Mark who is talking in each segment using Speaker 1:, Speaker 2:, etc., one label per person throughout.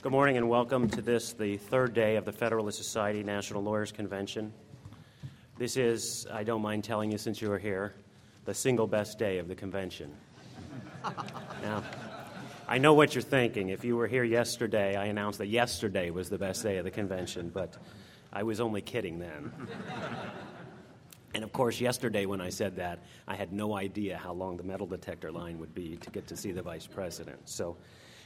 Speaker 1: Good morning and welcome to this, the third day of the Federalist Society National Lawyers Convention. This is, I don't mind telling you since you are here, the single best day of the convention. now, I know what you're thinking. If you were here yesterday, I announced that yesterday was the best day of the convention, but I was only kidding then. and of course, yesterday when I said that, I had no idea how long the metal detector line would be to get to see the vice president. So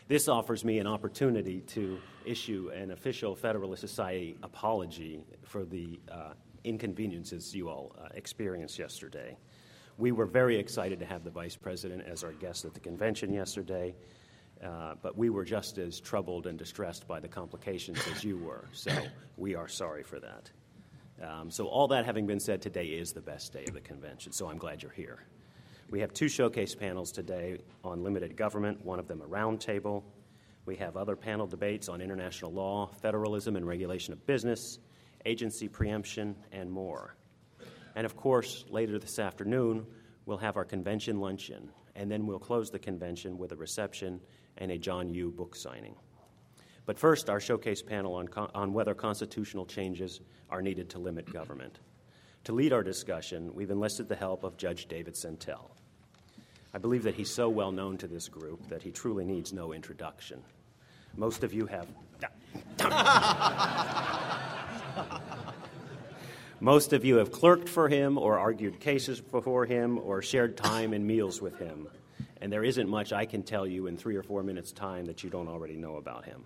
Speaker 1: this offers me an opportunity to issue an official Federalist Society apology for the uh, inconveniences you all uh, experienced yesterday. We were very excited to have the Vice President as our guest at the convention yesterday, uh, but we were just as troubled and distressed by the complications as you were, so we are sorry for that. Um, so, all that having been said, today is the best day of the convention, so I'm glad you're here. We have two showcase panels today on limited government, one of them a roundtable. We have other panel debates on international law, federalism and regulation of business, agency preemption, and more. And of course, later this afternoon, we'll have our convention luncheon, and then we'll close the convention with a reception and a John Yoo book signing. But first, our showcase panel on, on whether constitutional changes are needed to limit government. To lead our discussion, we've enlisted the help of Judge David Sentelle. I believe that he's so well known to this group that he truly needs no introduction. Most of you have. Most of you have clerked for him or argued cases before him or shared time and meals with him. And there isn't much I can tell you in three or four minutes' time that you don't already know about him.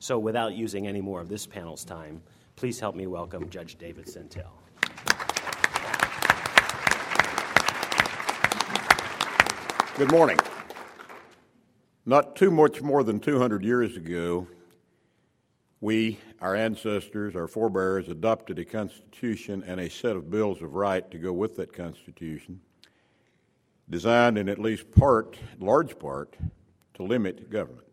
Speaker 1: So, without using any more of this panel's time, please help me welcome Judge David Sentelle.
Speaker 2: Good morning. Not too much more than 200 years ago, we, our ancestors, our forebears, adopted a constitution and a set of bills of right to go with that constitution, designed in at least part, large part, to limit government.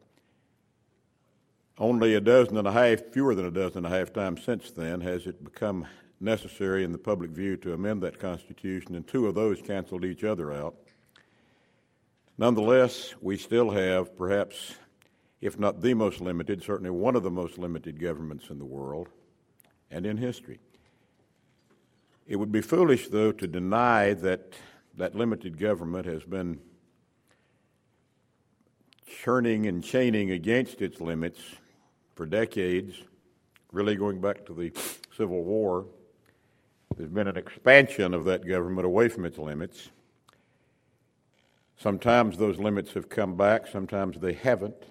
Speaker 2: Only a dozen and a half, fewer than a dozen and a half times since then, has it become necessary in the public view to amend that constitution, and two of those canceled each other out. Nonetheless, we still have perhaps, if not the most limited, certainly one of the most limited governments in the world and in history. It would be foolish, though, to deny that that limited government has been churning and chaining against its limits for decades, really going back to the Civil War. There's been an expansion of that government away from its limits. Sometimes those limits have come back, sometimes they haven't.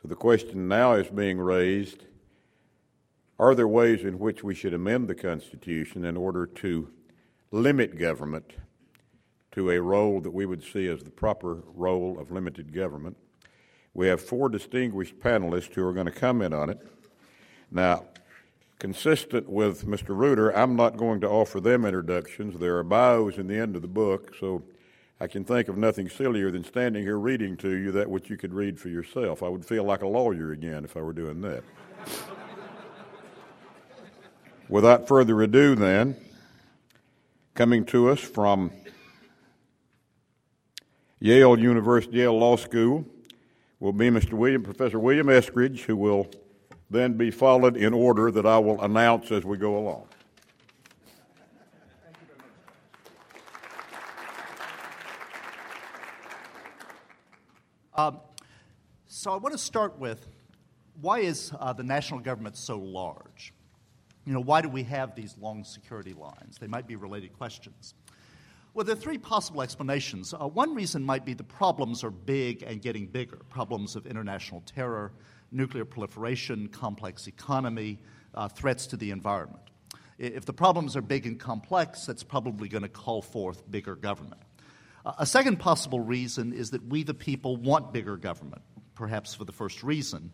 Speaker 2: So the question now is being raised are there ways in which we should amend the Constitution in order to limit government to a role that we would see as the proper role of limited government? We have four distinguished panelists who are going to comment on it. Now, consistent with Mr. Reuter, I'm not going to offer them introductions. There are bios in the end of the book, so I can think of nothing sillier than standing here reading to you that which you could read for yourself. I would feel like a lawyer again if I were doing that. Without further ado, then, coming to us from Yale University, Yale Law School, will be Mr. William, Professor William Eskridge, who will then be followed in order that I will announce as we go along.
Speaker 3: Um, so I want to start with why is uh, the national government so large? You know, why do we have these long security lines? They might be related questions. Well, there are three possible explanations. Uh, one reason might be the problems are big and getting bigger problems of international terror, nuclear proliferation, complex economy, uh, threats to the environment. If the problems are big and complex, that's probably going to call forth bigger government. A second possible reason is that we, the people, want bigger government, perhaps for the first reason,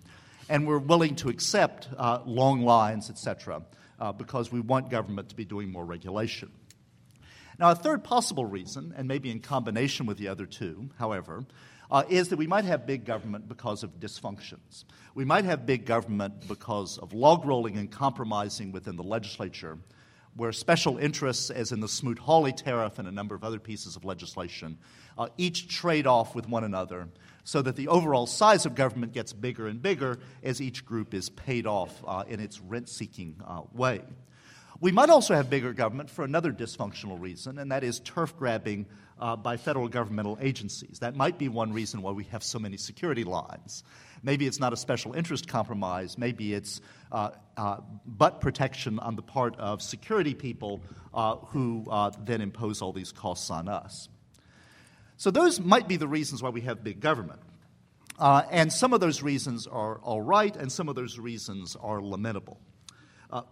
Speaker 3: and we're willing to accept uh, long lines, etc., uh, because we want government to be doing more regulation. Now, a third possible reason, and maybe in combination with the other two, however, uh, is that we might have big government because of dysfunctions. We might have big government because of log rolling and compromising within the legislature where special interests, as in the Smoot Hawley tariff and a number of other pieces of legislation, uh, each trade off with one another so that the overall size of government gets bigger and bigger as each group is paid off uh, in its rent seeking uh, way. We might also have bigger government for another dysfunctional reason, and that is turf grabbing uh, by federal governmental agencies. That might be one reason why we have so many security lines. Maybe it's not a special interest compromise, maybe it's uh, uh, butt protection on the part of security people uh, who uh, then impose all these costs on us. So, those might be the reasons why we have big government. Uh, and some of those reasons are all right, and some of those reasons are lamentable.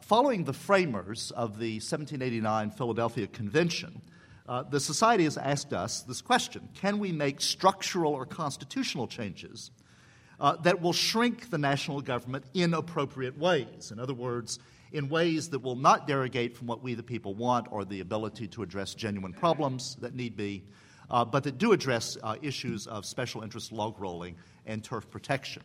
Speaker 3: Following the framers of the 1789 Philadelphia Convention, uh, the Society has asked us this question Can we make structural or constitutional changes uh, that will shrink the national government in appropriate ways? In other words, in ways that will not derogate from what we the people want or the ability to address genuine problems that need be, uh, but that do address uh, issues of special interest log rolling and turf protection.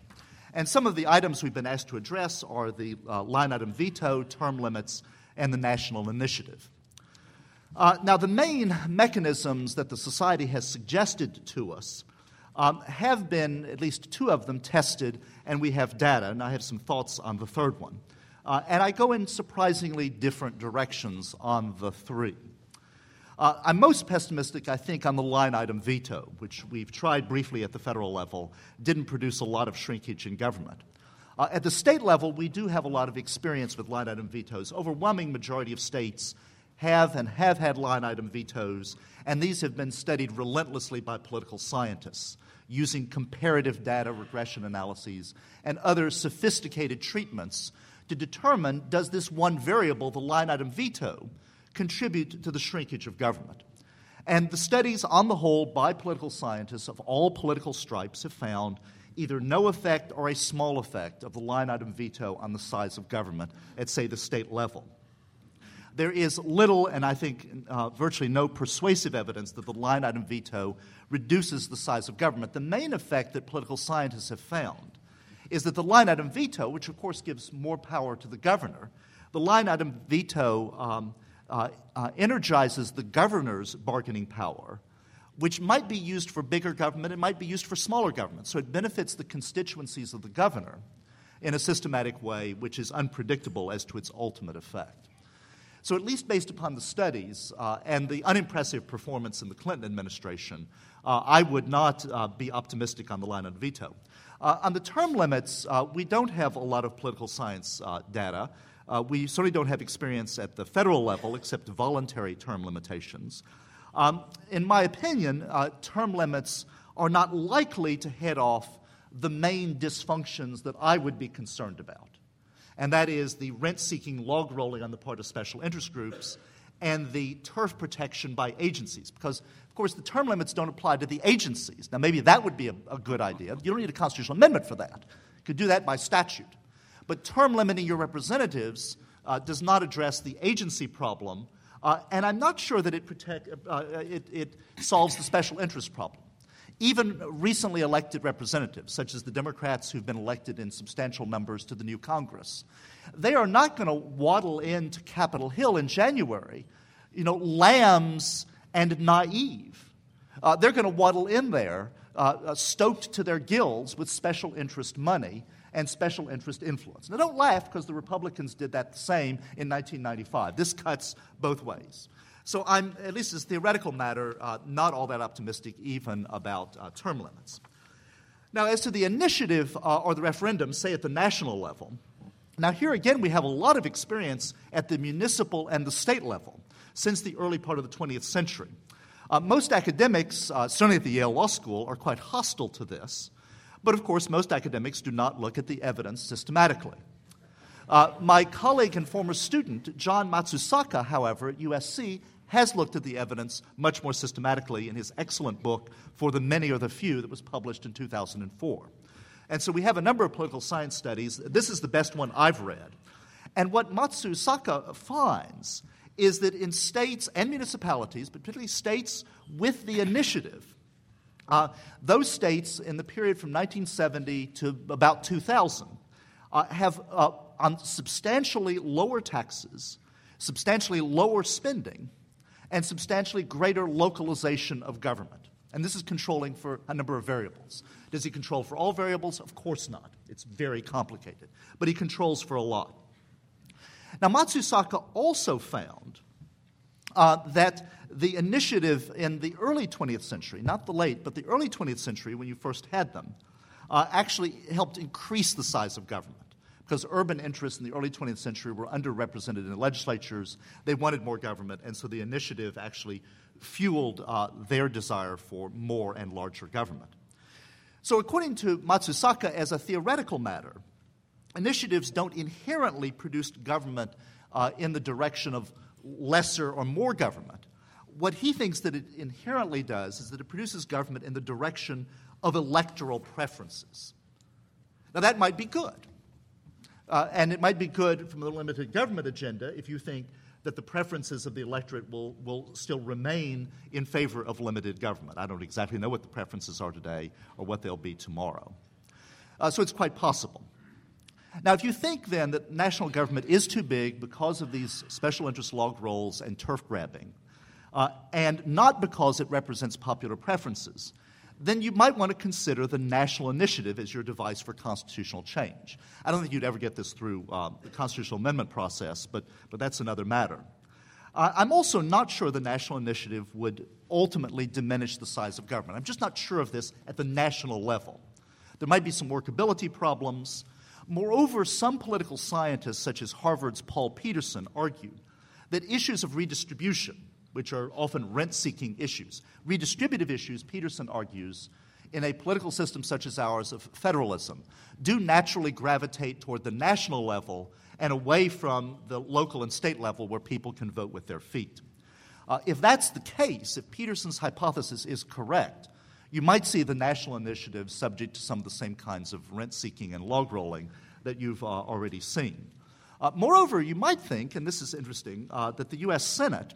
Speaker 3: And some of the items we've been asked to address are the uh, line item veto, term limits, and the national initiative. Uh, now, the main mechanisms that the Society has suggested to us um, have been, at least two of them, tested, and we have data, and I have some thoughts on the third one. Uh, and I go in surprisingly different directions on the three. Uh, I'm most pessimistic, I think, on the line item veto, which we've tried briefly at the federal level, didn't produce a lot of shrinkage in government. Uh, at the state level, we do have a lot of experience with line item vetoes. Overwhelming majority of states have and have had line item vetoes, and these have been studied relentlessly by political scientists using comparative data regression analyses and other sophisticated treatments to determine does this one variable, the line item veto, contribute to the shrinkage of government. And the studies, on the whole, by political scientists of all political stripes have found either no effect or a small effect of the line item veto on the size of government at, say, the state level. There is little, and I think uh, virtually no persuasive evidence that the line item veto reduces the size of government. The main effect that political scientists have found is that the line item veto, which of course gives more power to the governor, the line item veto um, uh, uh, energizes the governor's bargaining power, which might be used for bigger government, it might be used for smaller government. So it benefits the constituencies of the governor in a systematic way which is unpredictable as to its ultimate effect. So, at least based upon the studies uh, and the unimpressive performance in the Clinton administration, uh, I would not uh, be optimistic on the line on veto. Uh, on the term limits, uh, we don't have a lot of political science data. Uh, we certainly don't have experience at the federal level except voluntary term limitations. Um, in my opinion, term limits are not likely to head off the main dysfunctions that I would be concerned about. And that is the rent seeking log rolling on the part of special interest groups and the turf protection by agencies. Because, of course, the term limits don't apply to the agencies. Now, maybe that would be a, a good idea. You don't need a constitutional amendment for that. You could do that by statute. But term limiting your representatives uh, does not address the agency problem, uh, and I'm not sure that it, protect, uh, uh, it, it solves the special interest problem. Even recently elected representatives, such as the Democrats who've been elected in substantial numbers to the new Congress, they are not going to waddle into Capitol Hill in January, you know, lambs and naive. Uh, they're going to waddle in there, uh, uh, stoked to their gills with special interest money and special interest influence. Now, don't laugh because the Republicans did that the same in 1995. This cuts both ways. So I'm, at least as theoretical matter, uh, not all that optimistic even about uh, term limits. Now, as to the initiative uh, or the referendum, say at the national level, now here again we have a lot of experience at the municipal and the state level since the early part of the 20th century. Uh, most academics, uh, certainly at the Yale Law School, are quite hostile to this. But of course, most academics do not look at the evidence systematically. Uh, my colleague and former student, John Matsusaka, however, at USC, has looked at the evidence much more systematically in his excellent book, For the Many or the Few, that was published in 2004. And so we have a number of political science studies. This is the best one I've read. And what Matsusaka finds is that in states and municipalities, but particularly states with the initiative, uh, those states in the period from 1970 to about 2000 uh, have uh, on substantially lower taxes substantially lower spending, and substantially greater localization of government. And this is controlling for a number of variables. Does he control for all variables? Of course not. It's very complicated. But he controls for a lot. Now, Matsusaka also found uh, that the initiative in the early 20th century, not the late, but the early 20th century when you first had them, uh, actually helped increase the size of government. Because urban interests in the early 20th century were underrepresented in the legislatures, they wanted more government, and so the initiative actually fueled uh, their desire for more and larger government. So, according to Matsusaka, as a theoretical matter, initiatives don't inherently produce government uh, in the direction of lesser or more government. What he thinks that it inherently does is that it produces government in the direction of electoral preferences. Now, that might be good. Uh, and it might be good from the limited government agenda if you think that the preferences of the electorate will, will still remain in favor of limited government. I don't exactly know what the preferences are today or what they'll be tomorrow. Uh, so it's quite possible. Now, if you think then that national government is too big because of these special interest log rolls and turf grabbing, uh, and not because it represents popular preferences, then you might want to consider the national initiative as your device for constitutional change. I don't think you'd ever get this through uh, the constitutional amendment process, but, but that's another matter. Uh, I'm also not sure the national initiative would ultimately diminish the size of government. I'm just not sure of this at the national level. There might be some workability problems. Moreover, some political scientists, such as Harvard's Paul Peterson, argued that issues of redistribution, which are often rent seeking issues, redistributive issues, Peterson argues, in a political system such as ours of federalism, do naturally gravitate toward the national level and away from the local and state level where people can vote with their feet. Uh, if that's the case, if Peterson's hypothesis is correct, you might see the national initiative subject to some of the same kinds of rent seeking and log rolling that you've uh, already seen. Uh, moreover, you might think, and this is interesting, uh, that the U.S. Senate,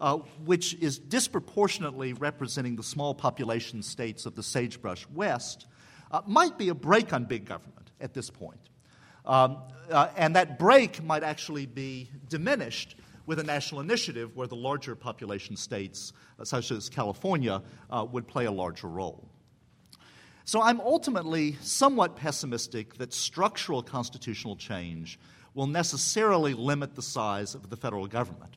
Speaker 3: uh, which is disproportionately representing the small population states of the sagebrush West, uh, might be a brake on big government at this point. Um, uh, and that brake might actually be diminished with a national initiative where the larger population states, uh, such as California, uh, would play a larger role. So I'm ultimately somewhat pessimistic that structural constitutional change will necessarily limit the size of the federal government.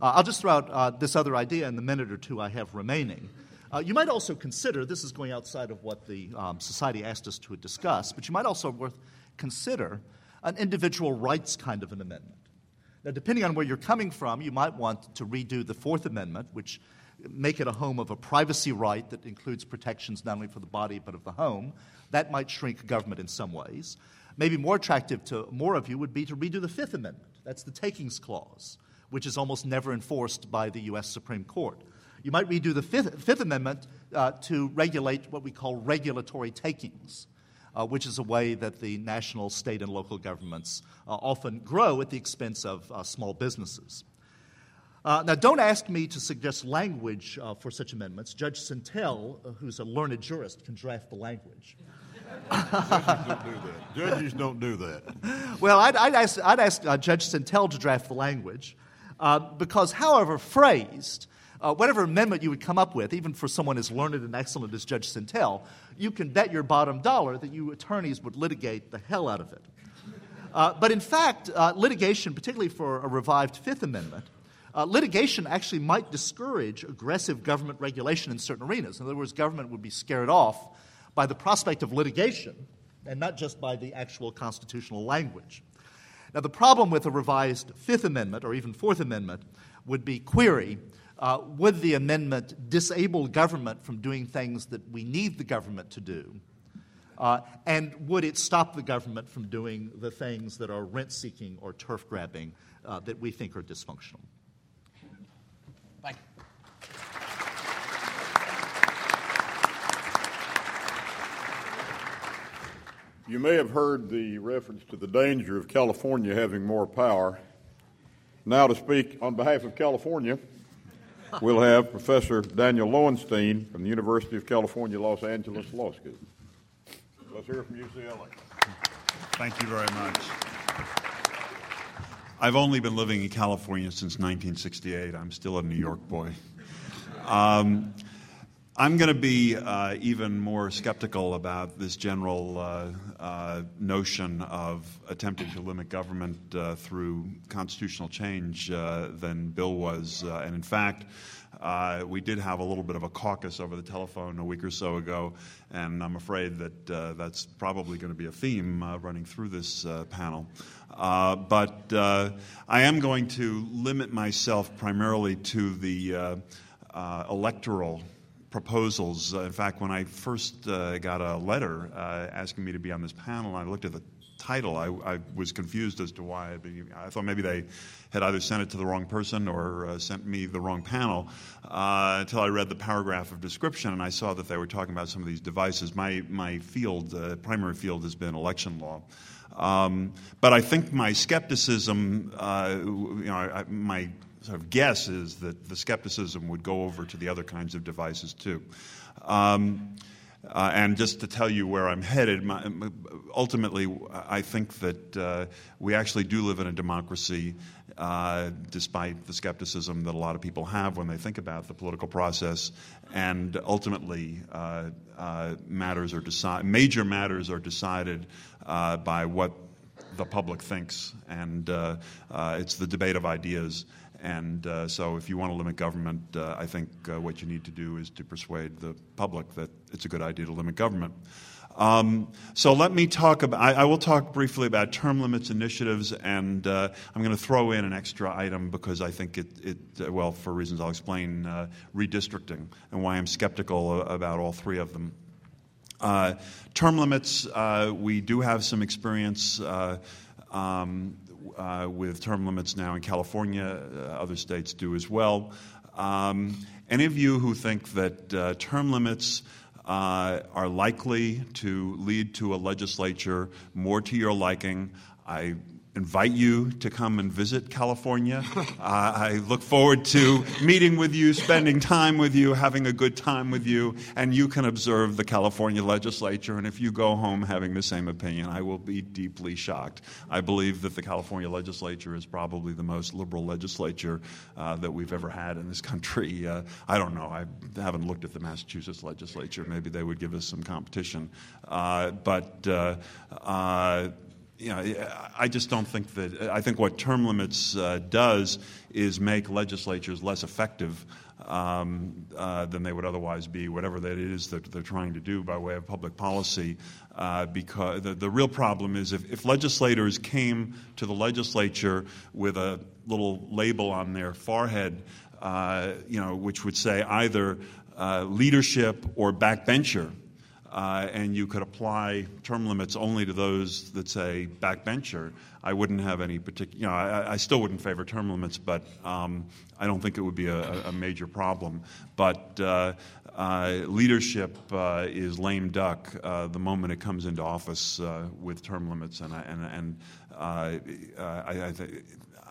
Speaker 3: Uh, I'll just throw out uh, this other idea in the minute or two I have remaining. Uh, you might also consider this is going outside of what the um, society asked us to discuss, but you might also worth consider an individual rights kind of an amendment. Now, depending on where you're coming from, you might want to redo the Fourth Amendment, which make it a home of a privacy right that includes protections not only for the body but of the home. That might shrink government in some ways. Maybe more attractive to more of you would be to redo the Fifth Amendment. That's the takings clause, which is almost never enforced by the U.S. Supreme Court. You might redo the Fifth, Fifth Amendment uh, to regulate what we call regulatory takings uh, which is a way that the national, state, and local governments uh, often grow at the expense of uh, small businesses. Uh, now, don't ask me to suggest language uh, for such amendments. Judge Sentelle, uh, who's a learned jurist, can draft the language.
Speaker 2: Judges don't do that. Judges don't do that.
Speaker 3: Well, I'd, I'd ask, I'd ask Judge Sentelle to draft the language because, however phrased, uh, whatever amendment you would come up with, even for someone as learned and excellent as Judge Sentelle, you can bet your bottom dollar that you attorneys would litigate the hell out of it. Uh, but in fact, uh, litigation, particularly for a revived Fifth Amendment, uh, litigation actually might discourage aggressive government regulation in certain arenas. In other words, government would be scared off by the prospect of litigation and not just by the actual constitutional language. Now, the problem with a revised Fifth Amendment or even Fourth Amendment would be query uh, would the amendment disable government from doing things that we need the government to do? Uh, and would it stop the government from doing the things that are rent seeking or turf grabbing uh, that we think are dysfunctional?
Speaker 4: Thank
Speaker 2: You may have heard the reference to the danger of California having more power. Now, to speak on behalf of California, we'll have Professor Daniel Lowenstein from the University of California, Los Angeles Law School. Let's hear from UCLA.
Speaker 5: Thank you very much. I've only been living in California since 1968. I'm still a New York boy. Um, I'm going to be uh, even more skeptical about this general uh, uh, notion of attempting to limit government uh, through constitutional change uh, than Bill was. Uh, and in fact, we did have a little bit of a caucus over the telephone a week or so ago, and I'm afraid that that's probably going to be a theme running through this panel. but I am going to limit myself primarily to the electoral proposals. Uh, in fact, when I first uh, got a letter uh, asking me to be on this panel, I looked at the title. I, I was confused as to why. I thought maybe they had either sent it to the wrong person or uh, sent me the wrong panel uh, until I read the paragraph of description and I saw that they were talking about some of these devices. My, my field, uh, primary field, has been election law. Um, but I think my skepticism, you know, I, my sort of guess is that the skepticism would go over to the other kinds of devices too. Um, uh, and just to tell you where I'm headed, my, ultimately, I think that uh, we actually do live in a democracy, uh, despite the skepticism that a lot of people have when they think about the political process. And ultimately, uh, uh, matters are decided, major matters are decided uh, by what the public thinks, and it's the debate of ideas. And uh, so, if you want to limit government, uh, I think uh, what you need to do is to persuade the public that it's a good idea to limit government. Um, so let me talk about. I, I, will talk briefly about term limits initiatives, and uh, I'm going to throw in an extra item because I think it, it uh, well, for reasons I'll explain, uh, redistricting and why I'm skeptical about all three of them. Term limits, we do have some experience. Um, uh, with term limits now in California. Uh, other states do as well. Um, any of you who think that uh, term limits uh, are likely to lead to a legislature more to your liking, I invite you to come and visit California. uh, I look forward to meeting with you, spending time with you, having a good time with you, and you can observe the California legislature. And if you go home having the same opinion, I will be deeply shocked. I believe that the California legislature is probably the most liberal legislature uh, that we've ever had in this country. Uh, I don't know. I haven't looked at the Massachusetts legislature. Maybe they would give us some competition. Uh, but uh, uh, you know, I just don't think that. I think what term limits uh, does is make legislatures less effective um, uh, than they would otherwise be, whatever that is that they're trying to do by way of public policy. Uh, because the, the real problem is if, if legislators came to the legislature with a little label on their forehead, uh, you know, which would say either uh, leadership or backbencher uh, and you could apply term limits only to those that say backbencher, I wouldn't have any particular, you know, I, I, still wouldn't favor term limits, but um, I don't think it would be a, a major problem. But uh, uh, leadership uh, is lame duck uh, the moment it comes into office uh, with term limits, and, I, and, and I, I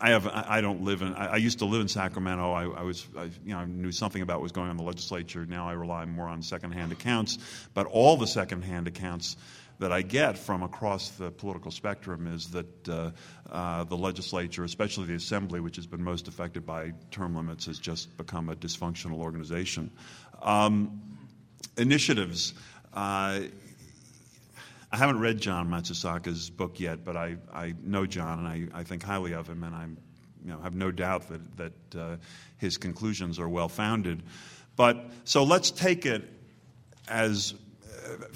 Speaker 5: I have I don't live in I used to live in Sacramento. I, I was I, you know I knew something about what was going on in the legislature. Now I rely more on secondhand accounts, but all the secondhand accounts that I get from across the political spectrum is that uh, uh, the legislature, especially the assembly, which has been most affected by term limits, has just become a dysfunctional organization. Um, initiatives. Uh, I haven't read John Matsusaka's book yet, but I, I know John and I, I think highly of him, and I you know, have no doubt that, that uh, his conclusions are well founded. But so let's take it as, uh,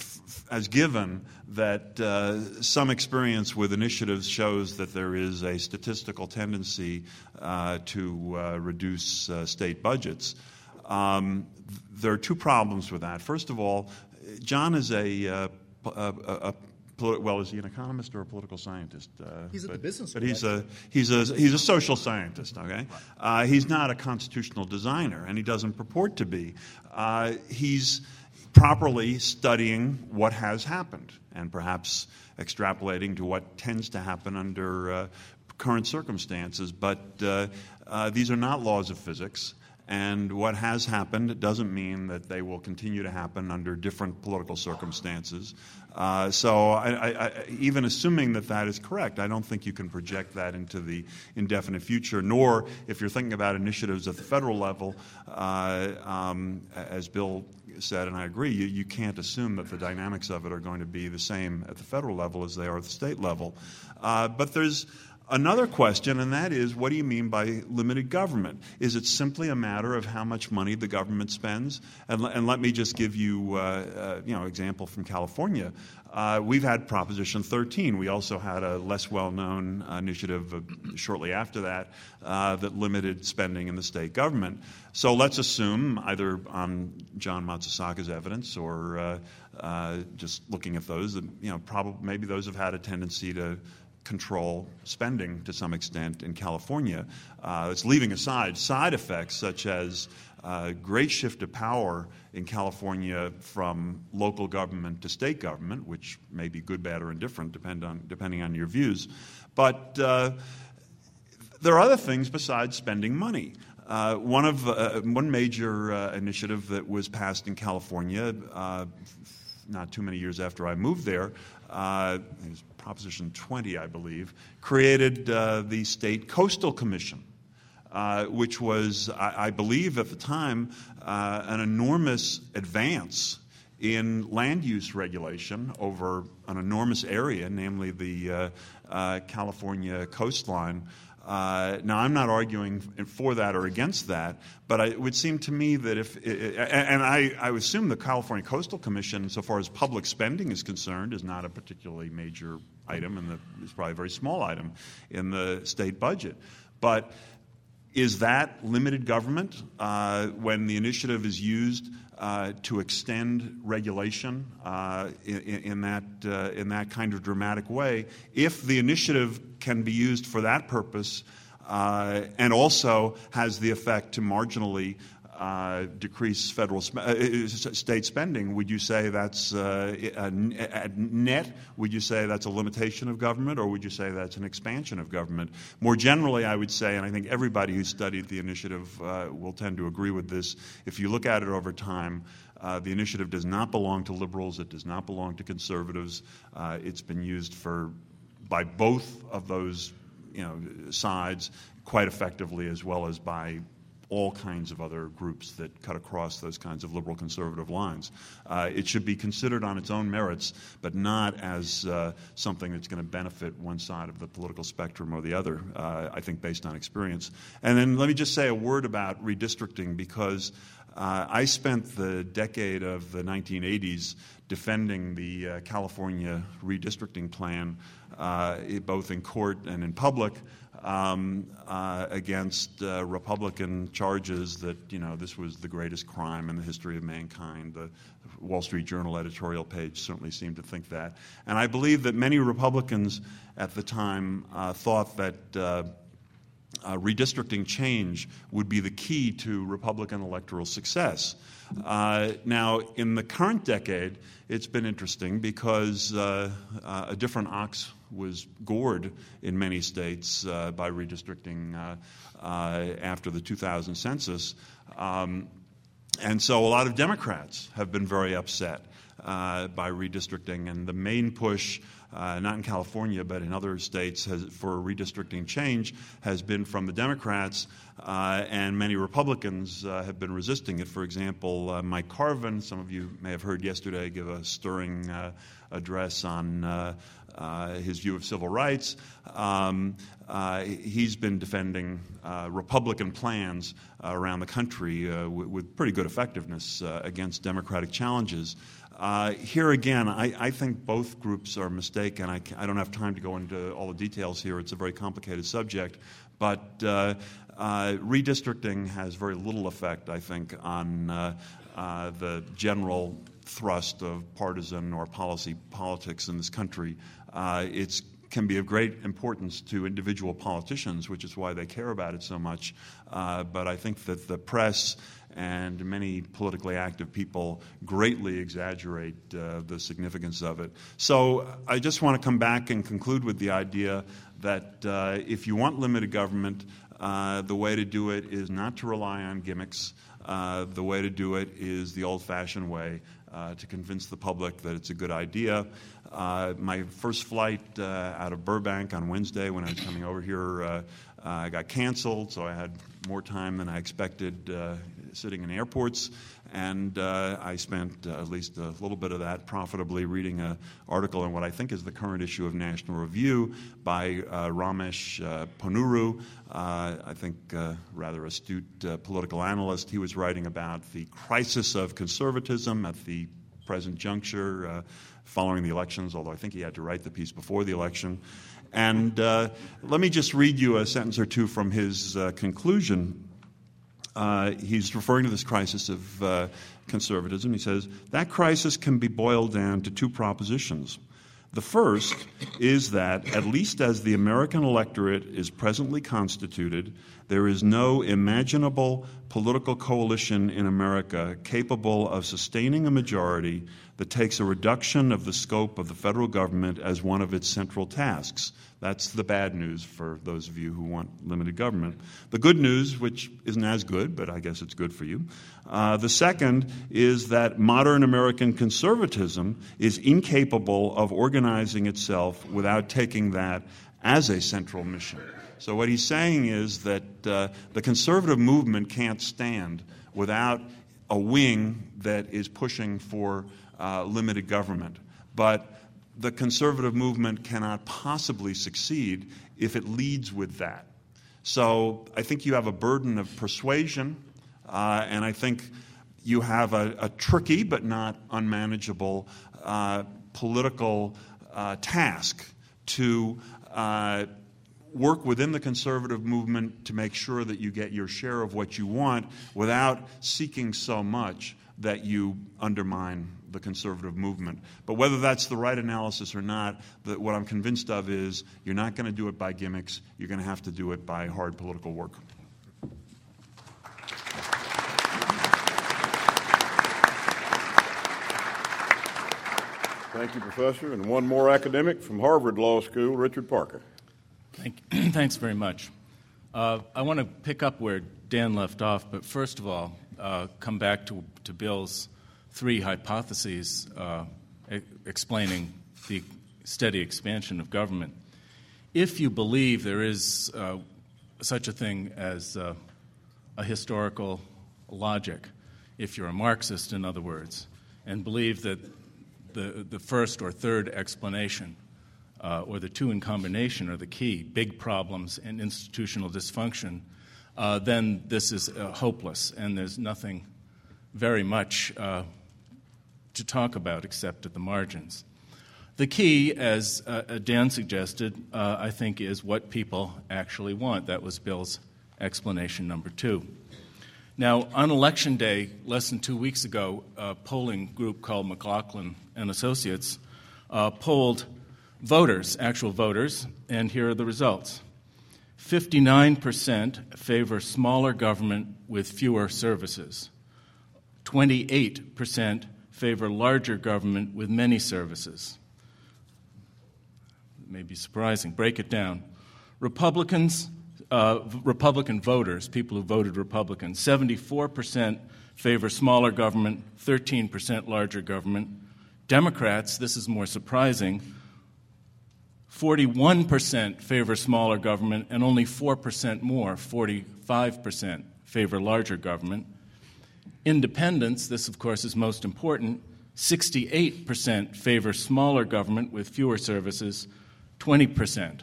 Speaker 5: as given that uh, some experience with initiatives shows that there is a statistical tendency uh, to uh, reduce uh, state budgets. Um, there are two problems with that. First of all, John is a a, a, a well, is he an economist or a political scientist?
Speaker 3: Uh, he's at but, the business.
Speaker 5: But he's a, he's, a, he's a social scientist, okay? Uh, he's not a constitutional designer, and he doesn't purport to be. Uh, he's properly studying what has happened and perhaps extrapolating to what tends to happen under uh, current circumstances. But uh, uh, these are not laws of physics. And what has happened doesn't mean that they will continue to happen under different political circumstances. Uh, so, I, I, even assuming that that is correct, I don't think you can project that into the indefinite future. Nor, if you're thinking about initiatives at the federal level, uh, um, as Bill said, and I agree, you, you can't assume that the dynamics of it are going to be the same at the federal level as they are at the state level. Uh, but there's another question, and that is what do you mean by limited government? Is it simply a matter of how much money the government spends? And, and let me just give you, uh, uh, you know, example from California. Uh, we've had Proposition 13. We also had a less well-known initiative shortly after that uh, that limited spending in the state government. So let's assume, either on John Matsusaka's evidence or uh, uh, just looking at those, you know, probably maybe those have had a tendency to control spending to some extent in California. Uh, it's leaving aside side effects such as uh, great shift of power in California from local government to state government, which may be good, bad, or indifferent, depend on, depending on your views. But uh, there are other things besides spending money. Uh, one of uh, one major uh, initiative that was passed in California, uh, not too many years after I moved there, uh, Proposition 20, I believe, created uh, the State Coastal Commission. Uh, which was, I, I, believe at the time, uh, an enormous advance in land use regulation over an enormous area, namely the uh, uh California coastline. Uh, now, I'm not arguing for that or against that, but I, it would seem to me that if, and I, I assume the California Coastal Commission, so far as public spending is concerned, is not a particularly major item, and it's probably a very small item in the state budget. But is that limited government uh, when the initiative is used uh, to extend regulation uh, in, in, that, uh, in that kind of dramatic way. If the initiative can be used for that purpose uh, and also has the effect to marginally uh, decrease federal sp- uh, state spending, would you say that's uh, at net? Would you say that's a limitation of government, or would you say that's an expansion of government? More generally, I would say, and I think everybody who's studied the initiative uh, will tend to agree with this. If you look at it over time. Uh, the initiative does not belong to liberals. It does not belong to conservatives. Uh, it's been used for by both of those you know, sides quite effectively, as well as by all kinds of other groups that cut across those kinds of liberal conservative lines. Uh, it should be considered on its own merits, but not as uh, something that's going to benefit one side of the political spectrum or the other, uh, I think, based on experience. And then let me just say a word about redistricting because uh, I spent the decade of the 1980s defending the uh, California redistricting plan, uh, both in court and in public um, uh, against uh, Republican charges that you know this was the greatest crime in the history of mankind. The Wall Street Journal editorial page certainly seemed to think that, and I believe that many Republicans at the time uh, thought that. Uh, redistricting change would be the key to Republican electoral success. Uh, now, in the current decade, it's been interesting because uh, uh, a different ox was gored in many states uh, by redistricting uh, after the 2000 census. Um, and so a lot of Democrats have been very upset by redistricting, and the main push uh, not in California, but in other states, has, for redistricting change has been from the Democrats, uh, and many Republicans uh, have been resisting it. For example, uh, Mike Carvin, some of you may have heard yesterday, give a stirring uh, address on uh, his view of civil rights. Um, he's been defending Republican plans around the country w- with pretty good effectiveness against Democratic challenges. Uh, here again, I, I, think both groups are mistaken. I, I, don't have time to go into all the details here. It's a very complicated subject. But uh, uh, redistricting has very little effect, I think, on uh, uh, the general thrust of partisan or policy politics in this country. Uh, it can be of great importance to individual politicians, which is why they care about it so much. but I think that the press and many politically active people greatly exaggerate uh, the significance of it. So I just want to come back and conclude with the idea that uh, if you want limited government, Uh, the way to do it is not to rely on gimmicks. Uh, the way to do it is the old fashioned way uh, to convince the public that it's a good idea. Uh, my first flight uh, out of Burbank on Wednesday when I was coming over here uh, uh, got canceled, so I had more time than I expected sitting in airports. And uh, I spent uh, at least a little bit of that profitably reading an article in what I think is the current issue of National Review by uh, Ramesh uh, Ponnuru, uh, I think uh, rather astute political analyst. He was writing about the crisis of conservatism at the present juncture following the elections, although I think he had to write the piece before the election. And let me just read you a sentence or two from his conclusion uh, he's referring to this crisis of uh, conservatism. He says that crisis can be boiled down to two propositions. The first is that, at least as the American electorate is presently constituted, there is no imaginable political coalition in America capable of sustaining a majority that takes a reduction of the scope of the federal government as one of its central tasks. That's the bad news for those of you who want limited government. The good news, which isn't as good, but I guess it's good for you. Uh, the second is that modern American conservatism is incapable of organizing itself without taking that as a central mission. So, what he's saying is that uh, the conservative movement can't stand without a wing that is pushing for uh, limited government. But the conservative movement cannot possibly succeed if it leads with that. So I think you have a burden of persuasion, uh, and I think you have a, a tricky but not unmanageable uh, political uh, task to uh, work within the conservative movement to make sure that you get your share of what you want without seeking so much that you undermine the conservative movement. But whether that's the right analysis or not, the, what I'm convinced of is you're not going to do it by gimmicks, you're going to have to do it by hard political work.
Speaker 2: Thank you, Professor. And one more academic from Harvard Law School, Richard Parker.
Speaker 6: Thank, thanks very much. Uh, I want to pick up where Dan left off, but first of all, uh, come back to, to Bill's three hypotheses uh, e- explaining the steady expansion of government. If you believe there is uh, such a thing as uh, a historical logic, if you're a Marxist, in other words, and believe that the, the first or third explanation uh, or the two in combination are the key big problems and institutional dysfunction uh, then this is uh, hopeless and there's nothing very much uh, to talk about except at the margins. The key, as uh, uh, Dan suggested, uh, I think, is what people actually want. That was Bill's explanation number two. Now, on election day, less than two weeks ago, a polling group called McLaughlin and Associates uh, polled voters, actual voters, and here are the results. 59% favor smaller government with fewer services. 28% favor larger government with many services. It may be surprising. Break it down. Republicans, uh, Republican voters, people who voted Republican, 74% favor smaller government, 13% larger government. Democrats, this is more surprising, 41% favor smaller government, and only 4% more, 45%, favor larger government. Independents, this of course is most important, 68% favor smaller government with fewer services, 20%,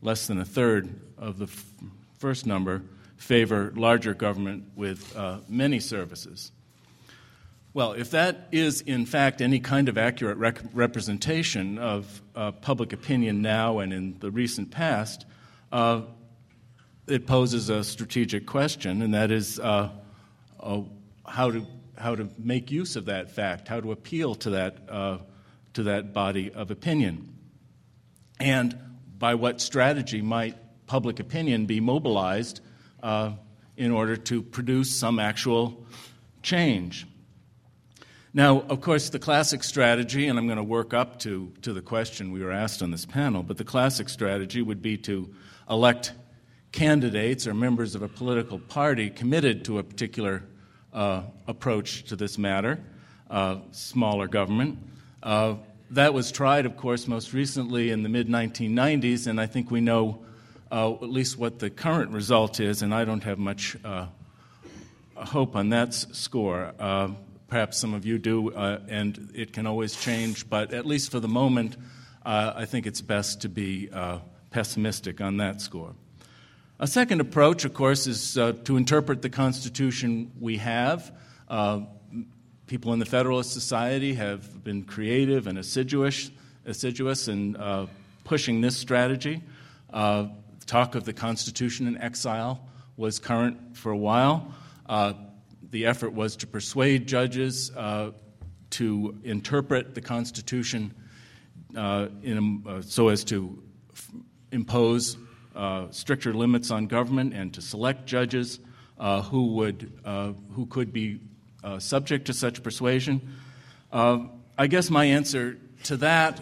Speaker 6: less than a third of the f- first number, favor larger government with uh, many services. Well, if that is in fact any kind of accurate rec- representation of uh, public opinion now and in the recent past, uh, it poses a strategic question, and that is uh, how to how to make use of that fact, how to appeal to that uh, to that body of opinion, and by what strategy might public opinion be mobilized uh, in order to produce some actual change. Now, of course, the classic strategy, and I'm going to work up to, to the question we were asked on this panel, but the classic strategy would be to elect candidates or members of a political party committed to a particular uh, approach to this matter, uh, smaller government. Uh, that was tried, of course, most recently in the mid 1990s, and I think we know uh, at least what the current result is, and I don't have much uh, hope on that score. Uh, perhaps some of you do, and it can always change, but at least for the moment, I think it's best to be pessimistic on that score. A second approach, of course, is uh, to interpret the Constitution we have. Uh, people in the Federalist Society have been creative and assiduous, assiduous in uh, pushing this strategy. Uh, talk of the Constitution in exile was current for a while. Uh, the effort was to persuade judges uh, to interpret the Constitution in a, so as to f- impose uh, stricter limits on government and to select judges uh, who, would, uh, who could be uh, subject to such persuasion. Uh, I guess my answer to that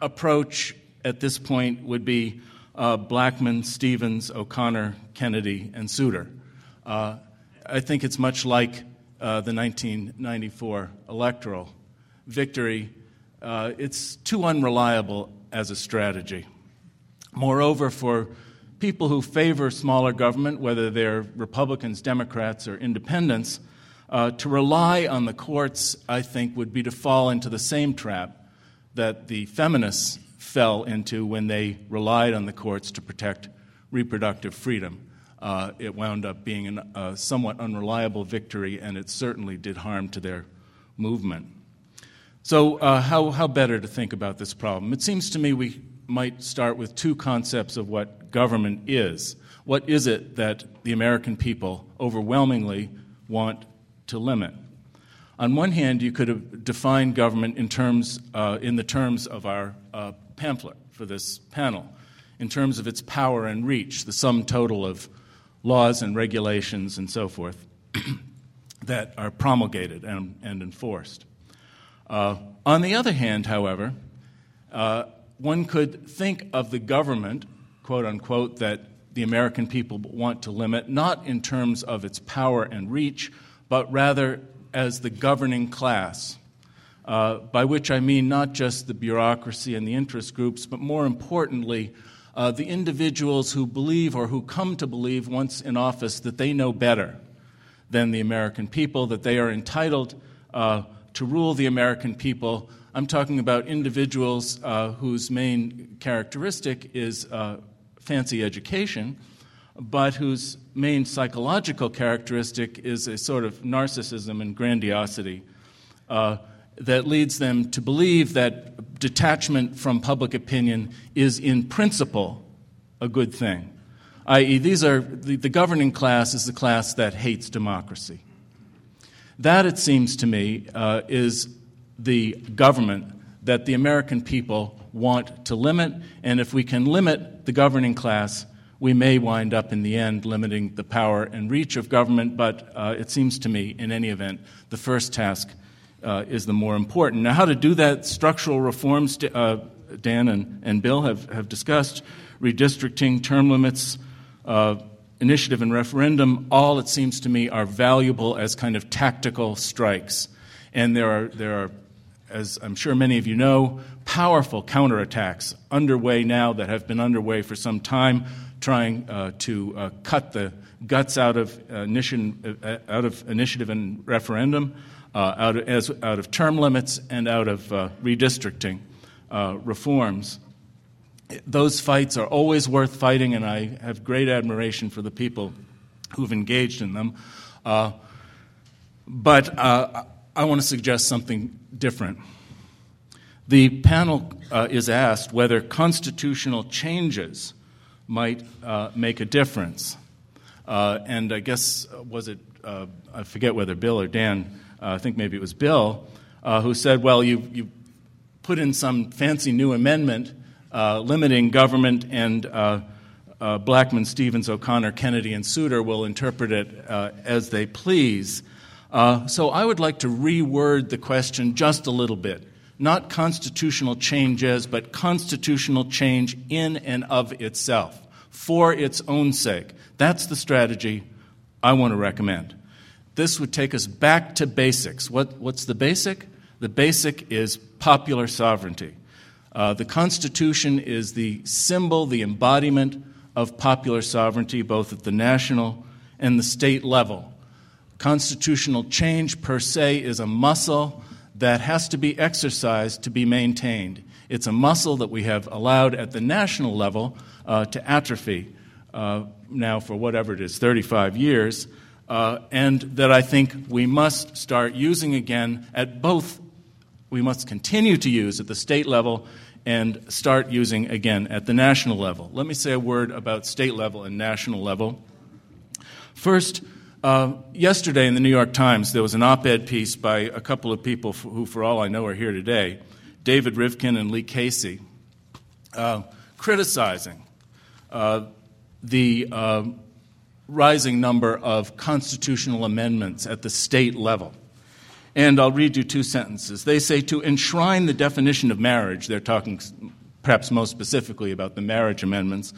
Speaker 6: approach at this point would be Blackmun, Stevens, O'Connor, Kennedy, and Souter. I think it's much like the 1994 electoral victory. it's too unreliable as a strategy. Moreover, for people who favor smaller government, whether they're Republicans, Democrats, or independents, uh, to rely on the courts, I think, would be to fall into the same trap that the feminists fell into when they relied on the courts to protect reproductive freedom. Uh, it wound up being a somewhat unreliable victory, and it certainly did harm to their movement. So, uh, how, how better to think about this problem? It seems to me we might start with two concepts of what government is. What is it that the American people overwhelmingly want to limit? On one hand, you could define government in, terms, uh, in the terms of our uh, pamphlet for this panel, in terms of its power and reach, the sum total of laws and regulations and so forth that are promulgated and, and enforced. Uh, on the other hand, however, uh, one could think of the government, quote unquote, that the American people want to limit, not in terms of its power and reach, but rather as the governing class. Uh, by which I mean not just the bureaucracy and the interest groups, but more importantly, uh, the individuals who believe or who come to believe once in office that they know better than the American people, that they are entitled uh, to rule the American people I'm talking about individuals uh, whose main characteristic is uh, fancy education, but whose main psychological characteristic is a sort of narcissism and grandiosity uh, that leads them to believe that detachment from public opinion is, in principle, a good thing. I.e., these are the, the governing class is the class that hates democracy. That, it seems to me, uh, is the government that the American people want to limit. And if we can limit the governing class, we may wind up in the end limiting the power and reach of government. But uh, it seems to me, in any event, the first task uh, is the more important. Now, how to do that? Structural reforms, uh, Dan and, and Bill have, have discussed redistricting, term limits, uh, initiative and referendum, all, it seems to me, are valuable as kind of tactical strikes. And there are, there are as I'm sure many of you know, powerful counterattacks underway now that have been underway for some time, trying uh, to uh, cut the guts out of, uh, initiative, uh, out of initiative and referendum, uh, out, of, as, out of term limits, and out of redistricting reforms. Those fights are always worth fighting, and I have great admiration for the people who've engaged in them. but I want to suggest something different. The panel uh, is asked whether constitutional changes might uh, make a difference. Uh, and I guess, uh, was it, uh, I forget whether Bill or Dan, uh, I think maybe it was Bill, who said, well, you, you put in some fancy new amendment limiting government and Blackmun, Stevens, O'Connor, Kennedy, and Souter will interpret it as they please. Uh, so I would like to reword the question just a little bit. Not constitutional changes, but constitutional change in and of itself. for its own sake. That's the strategy I want to recommend. This would take us back to basics. What, what's the basic? The basic is popular sovereignty. Uh, the Constitution is the symbol, the embodiment of popular sovereignty, both at the national and the state level. Constitutional change per se is a muscle that has to be exercised to be maintained. It's a muscle that we have allowed at the national level uh, to atrophy uh, now for whatever it is, 35 years, uh, and that I think we must start using again at both, we must continue to use at the state level and start using again at the national level. Let me say a word about state level and national level. First, uh, yesterday in the New York Times, there was an op ed piece by a couple of people who, for all I know, are here today David Rivkin and Lee Casey, uh, criticizing uh, the uh, rising number of constitutional amendments at the state level. And I'll read you two sentences. They say to enshrine the definition of marriage, they're talking perhaps most specifically about the marriage amendments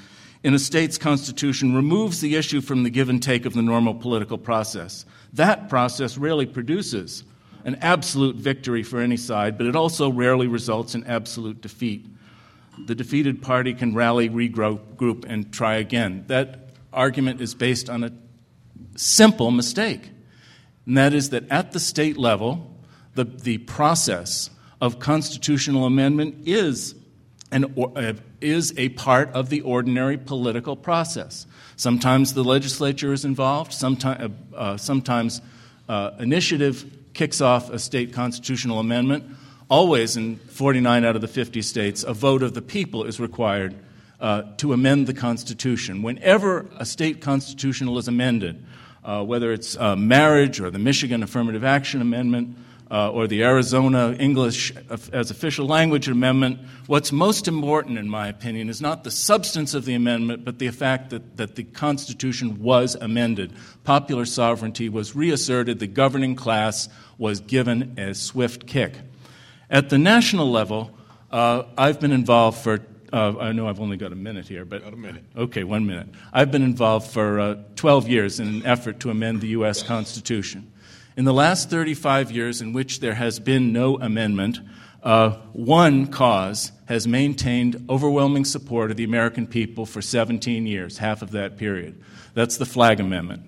Speaker 6: in a state's constitution removes the issue from the give and take of the normal political process. That process rarely produces an absolute victory for any side, but it also rarely results in absolute defeat. The defeated party can rally, regroup, and try again. That argument is based on a simple mistake, and that is that at the state level, the, the process of constitutional amendment is an, is a part of the ordinary political process. Sometimes the legislature is involved, sometimes, uh, uh, sometimes uh, initiative kicks off a state constitutional amendment. Always in 49 out of the 50 states, a vote of the people is required uh, to amend the Constitution. Whenever a state constitutional is amended, uh, whether it's marriage or the Michigan Affirmative Action Amendment, uh, or the Arizona English as official language amendment, what's most important, in my opinion, is not the substance of the amendment, but the fact that, that the Constitution was amended. Popular sovereignty was reasserted, the governing class was given a swift kick. At the national level, uh, I've been involved for uh, I know I've only got a minute here, but.
Speaker 2: Got a minute.
Speaker 6: Okay, one minute. I've been involved for uh, 12 years in an effort to amend the U.S. Constitution. In the last 35 years, in which there has been no amendment, uh, one cause has maintained overwhelming support of the American people for 17 years, half of that period. That's the Flag Amendment,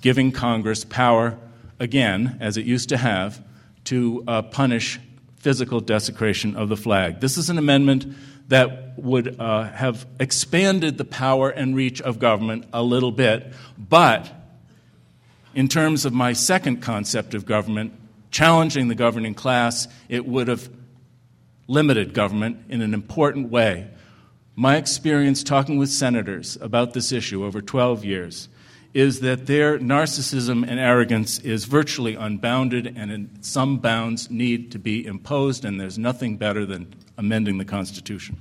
Speaker 6: giving Congress power, again, as it used to have, to uh, punish physical desecration of the flag. This is an amendment that would uh, have expanded the power and reach of government a little bit, but in terms of my second concept of government, challenging the governing class, it would have limited government in an important way. My experience talking with senators about this issue over 12 years is that their narcissism and arrogance is virtually unbounded and in some bounds need to be imposed, and there's nothing better than amending the Constitution.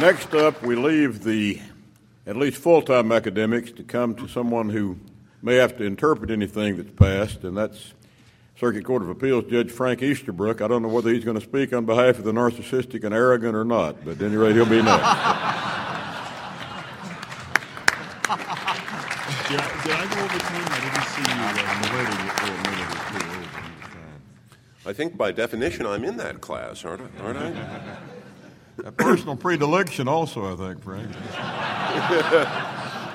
Speaker 2: Next up, we leave the at least full time academics to come to someone who may have to interpret anything that's passed, and that's Circuit Court of Appeals Judge Frank Easterbrook. I don't know whether he's going to speak on behalf of the narcissistic and arrogant or not, but at any rate, he'll be next.
Speaker 5: Did I, did I go over time? I didn't see you uh, narrating
Speaker 7: I think by definition I'm in that class, aren't I? Aren't I?
Speaker 2: A personal predilection, also, I think, Frank.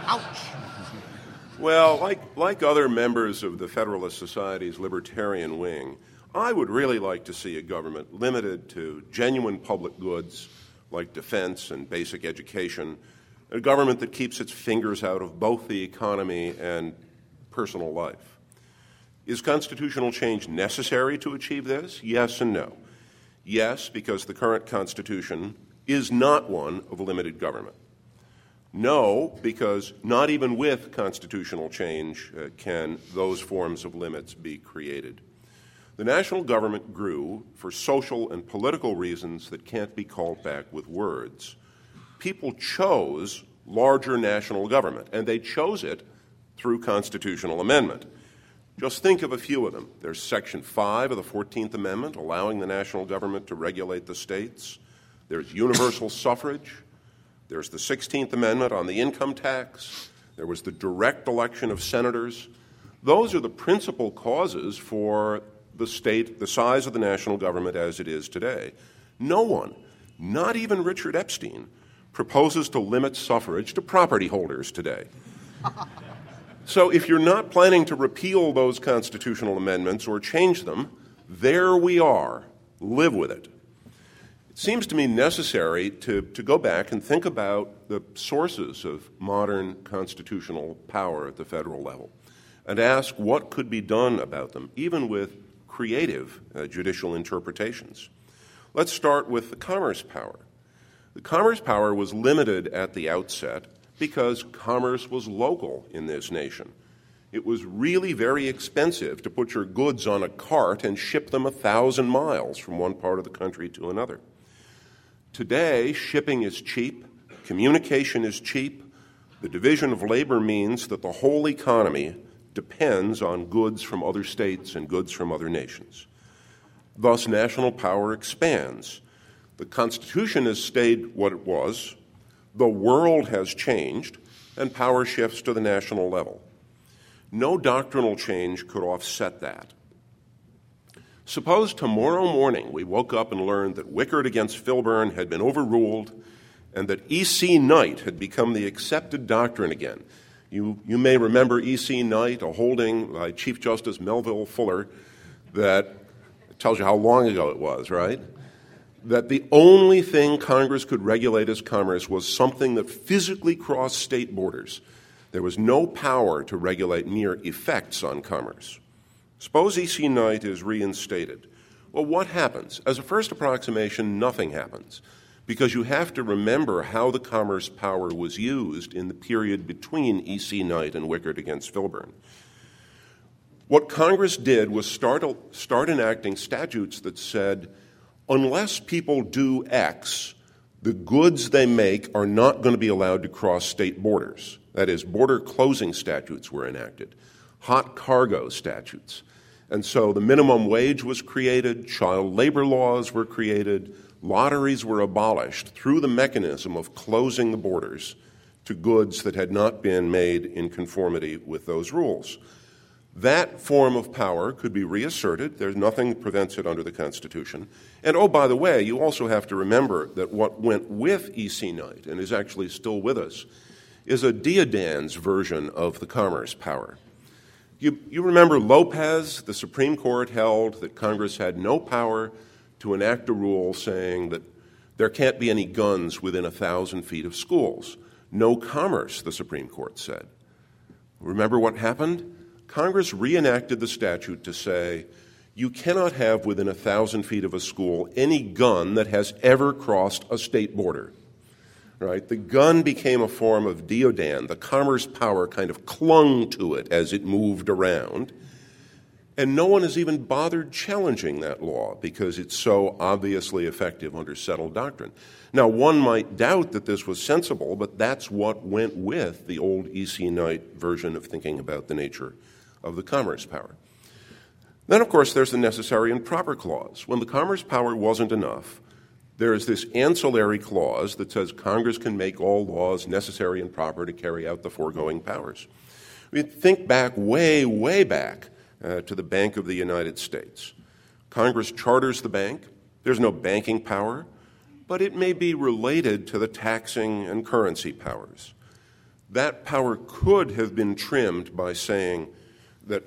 Speaker 3: Ouch.
Speaker 7: Well, like, like other members of the Federalist Society's libertarian wing, I would really like to see a government limited to genuine public goods like defense and basic education, a government that keeps its fingers out of both the economy and personal life. Is constitutional change necessary to achieve this? Yes and no. Yes, because the current Constitution is not one of limited government. No, because not even with constitutional change uh, can those forms of limits be created. The national government grew for social and political reasons that can't be called back with words. People chose larger national government, and they chose it through constitutional amendment. Just think of a few of them. There's Section 5 of the 14th Amendment, allowing the national government to regulate the states. There's universal suffrage. There's the 16th Amendment on the income tax. There was the direct election of senators. Those are the principal causes for the state, the size of the national government as it is today. No one, not even Richard Epstein, proposes to limit suffrage to property holders today. so if you're not planning to repeal those constitutional amendments or change them, there we are. Live with it. It seems to me necessary to, to go back and think about the sources of modern constitutional power at the federal level and ask what could be done about them, even with creative uh, judicial interpretations. Let's start with the commerce power. The commerce power was limited at the outset because commerce was local in this nation. It was really very expensive to put your goods on a cart and ship them a thousand miles from one part of the country to another. Today, shipping is cheap, communication is cheap. The division of labor means that the whole economy depends on goods from other states and goods from other nations. Thus, national power expands. The Constitution has stayed what it was, the world has changed, and power shifts to the national level. No doctrinal change could offset that. Suppose tomorrow morning we woke up and learned that Wickard against Filburn had been overruled and that E.C. Knight had become the accepted doctrine again. You, you may remember E.C. Knight, a holding by Chief Justice Melville Fuller, that tells you how long ago it was, right? That the only thing Congress could regulate as commerce was something that physically crossed state borders. There was no power to regulate mere effects on commerce. Suppose E.C. Knight is reinstated. Well, what happens? As a first approximation, nothing happens, because you have to remember how the commerce power was used in the period between E.C. Knight and Wickard against Filburn. What Congress did was start, start enacting statutes that said, unless people do X, the goods they make are not going to be allowed to cross state borders. That is, border closing statutes were enacted hot cargo statutes. And so the minimum wage was created, child labor laws were created, lotteries were abolished through the mechanism of closing the borders to goods that had not been made in conformity with those rules. That form of power could be reasserted. There's nothing that prevents it under the Constitution. And oh, by the way, you also have to remember that what went with E.C. Knight and is actually still with us is a deodand's version of the commerce power. You, you remember Lopez, the Supreme Court held that Congress had no power to enact a rule saying that there can't be any guns within a thousand feet of schools. No commerce, the Supreme Court said. Remember what happened? Congress reenacted the statute to say you cannot have within a thousand feet of a school any gun that has ever crossed a state border right? The gun became a form of deodand. The commerce power kind of clung to it as it moved around. And no one has even bothered challenging that law because it's so obviously effective under settled doctrine. Now, one might doubt that this was sensible, but that's what went with the old E.C. Knight version of thinking about the nature of the commerce power. Then, of course, there's the necessary and proper clause. When the commerce power wasn't enough, there is this ancillary clause that says Congress can make all laws necessary and proper to carry out the foregoing powers. We think back way, way back uh, to the Bank of the United States. Congress charters the bank. There's no banking power, but it may be related to the taxing and currency powers. That power could have been trimmed by saying that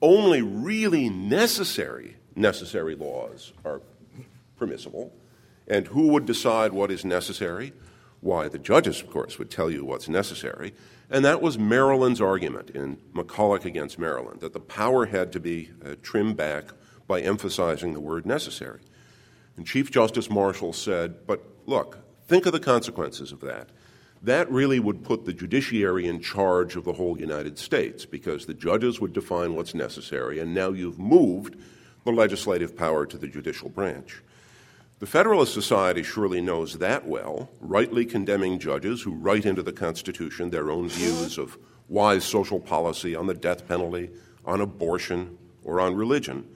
Speaker 7: only really necessary necessary laws are permissible. And who would decide what is necessary? Why, the judges, of course, would tell you what's necessary. And that was Maryland's argument in McCulloch against Maryland, that the power had to be uh, trimmed back by emphasizing the word necessary. And Chief Justice Marshall said, But look, think of the consequences of that. That really would put the judiciary in charge of the whole United States because the judges would define what's necessary, and now you've moved the legislative power to the judicial branch. The Federalist Society surely knows that well, rightly condemning judges who write into the Constitution their own views of wise social policy on the death penalty, on abortion, or on religion.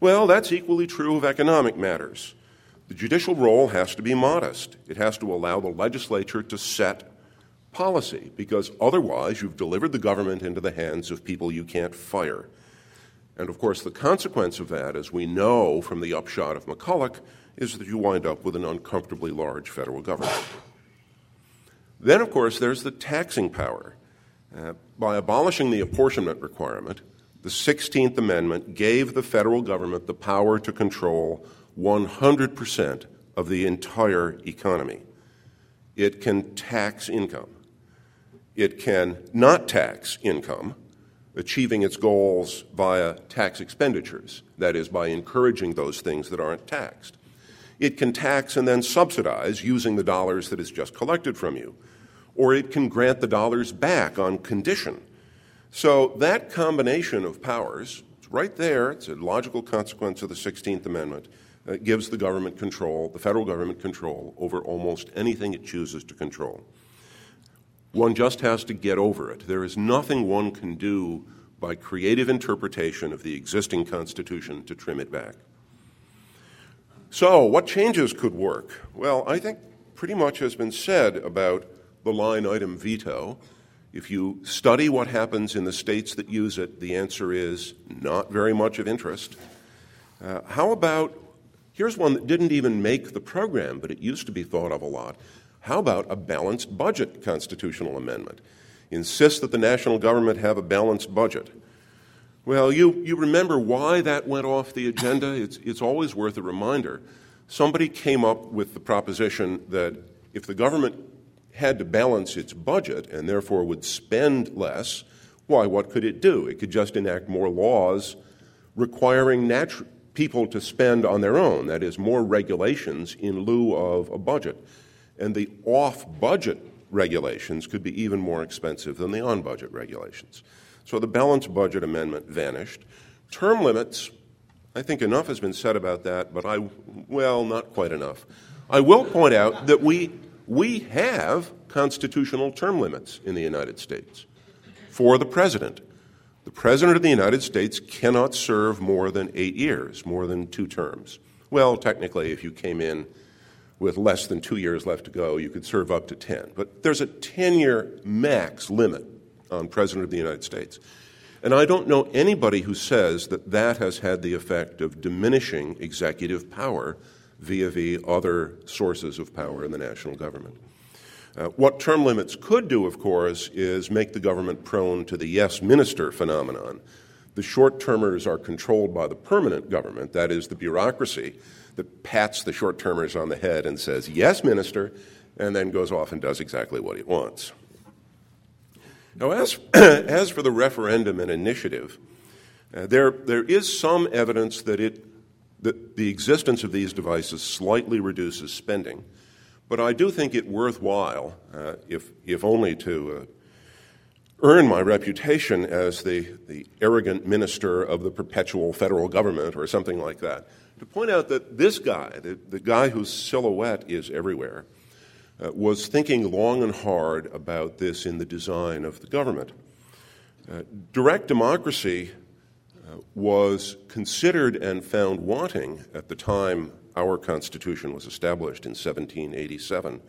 Speaker 7: Well, that's equally true of economic matters. The judicial role has to be modest. It has to allow the legislature to set policy, because otherwise you've delivered the government into the hands of people you can't fire. And of course, the consequence of that, as we know from the upshot of McCulloch, is that you wind up with an uncomfortably large federal government. Then, of course, there's the taxing power. Uh, by abolishing the apportionment requirement, the 16th Amendment gave the federal government the power to control 100% of the entire economy. It can tax income. It can not tax income, achieving its goals via tax expenditures, that is, by encouraging those things that aren't taxed. It can tax and then subsidize using the dollars that it's just collected from you. Or it can grant the dollars back on condition. So that combination of powers, right there, it's a logical consequence of the 16th Amendment, uh, gives the government control, the federal government control, over almost anything it chooses to control. One just has to get over it. There is nothing one can do by creative interpretation of the existing Constitution to trim it back. So, what changes could work? Well, I think pretty much has been said about the line item veto. If you study what happens in the states that use it, the answer is not very much of interest. Uh, how about here's one that didn't even make the program, but it used to be thought of a lot. How about a balanced budget constitutional amendment? Insist that the national government have a balanced budget. Well, you, you remember why that went off the agenda? It's, it's always worth a reminder. Somebody came up with the proposition that if the government had to balance its budget and therefore would spend less, why, what could it do? It could just enact more laws requiring natu- people to spend on their own, that is, more regulations in lieu of a budget. And the off budget regulations could be even more expensive than the on budget regulations. So the balanced budget amendment vanished. Term limits, I think enough has been said about that, but I, well, not quite enough. I will point out that we, we have constitutional term limits in the United States for the president. The president of the United States cannot serve more than eight years, more than two terms. Well, technically, if you came in with less than two years left to go, you could serve up to 10. But there's a 10 year max limit on President of the United States. And I don't know anybody who says that that has had the effect of diminishing executive power via the other sources of power in the national government. Uh, what term limits could do, of course, is make the government prone to the yes minister phenomenon. The short termers are controlled by the permanent government, that is, the bureaucracy that pats the short termers on the head and says, yes, minister, and then goes off and does exactly what he wants. Now, as, as for the referendum and initiative, uh, there, there is some evidence that, it, that the existence of these devices slightly reduces spending. But I do think it worthwhile, uh, if, if only to uh, earn my reputation as the, the arrogant minister of the perpetual federal government or something like that, to point out that this guy, the, the guy whose silhouette is everywhere, uh, was thinking long and hard about this in the design of the government. Uh, direct democracy uh, was considered and found wanting at the time our Constitution was established in 1787,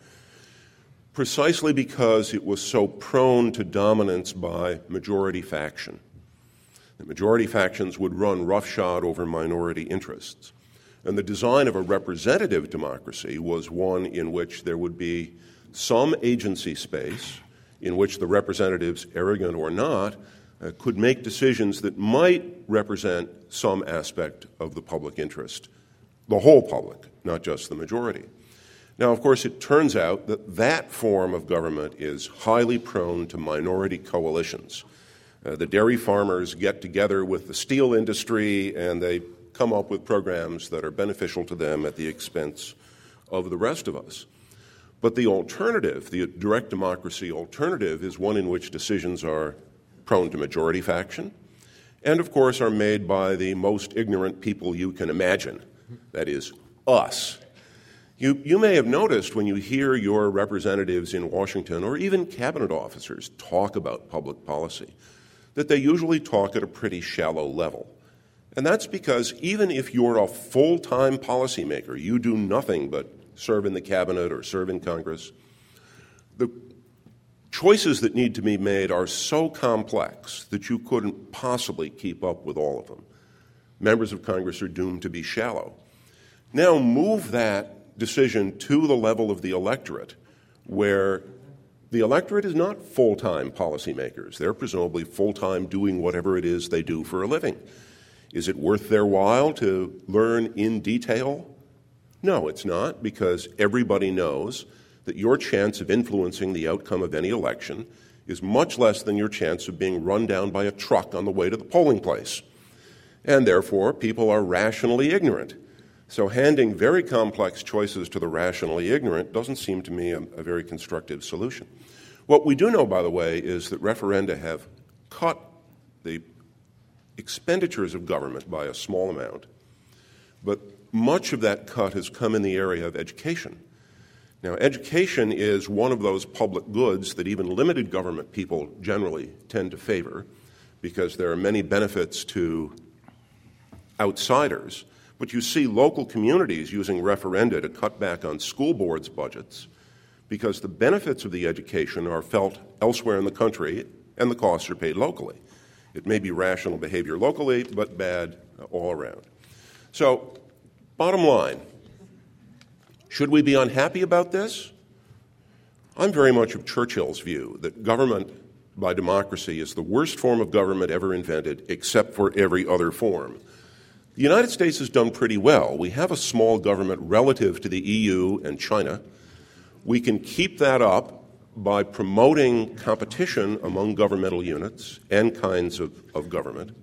Speaker 7: precisely because it was so prone to dominance by majority faction. The majority factions would run roughshod over minority interests. And the design of a representative democracy was one in which there would be some agency space in which the representatives, arrogant or not, uh, could make decisions that might represent some aspect of the public interest, the whole public, not just the majority. Now, of course, it turns out that that form of government is highly prone to minority coalitions. Uh, the dairy farmers get together with the steel industry and they come up with programs that are beneficial to them at the expense of the rest of us. But the alternative, the direct democracy alternative, is one in which decisions are prone to majority faction and, of course, are made by the most ignorant people you can imagine that is, us. You, you may have noticed when you hear your representatives in Washington or even cabinet officers talk about public policy that they usually talk at a pretty shallow level. And that's because even if you're a full time policymaker, you do nothing but serve in the cabinet or serve in Congress, the choices that need to be made are so complex that you couldn't possibly keep up with all of them. Members of Congress are doomed to be shallow. Now move that decision to the level of the electorate, where the electorate is not full time policymakers. They're presumably full time doing whatever it is they do for a living. Is it worth their while to learn in detail? No, it's not, because everybody knows that your chance of influencing the outcome of any election is much less than your chance of being run down by a truck on the way to the polling place. And therefore, people are rationally ignorant. So, handing very complex choices to the rationally ignorant doesn't seem to me a, a, very constructive solution. What we do know, by the way, is that referenda have cut the expenditures of government by a small amount, but much of that cut has come in the area of education. Now, education is one of those public goods that even limited government people generally tend to favor because there are many benefits to outsiders. But you see local communities using referenda to cut back on school boards' budgets because the benefits of the education are felt elsewhere in the country and the costs are paid locally. It may be rational behavior locally, but bad uh, all around. So, bottom line should we be unhappy about this? I'm very much of Churchill's view that government by democracy is the worst form of government ever invented, except for every other form. The United States has done pretty well. We have a small government relative to the EU and China. We can keep that up by promoting competition among governmental units and kinds of, of government.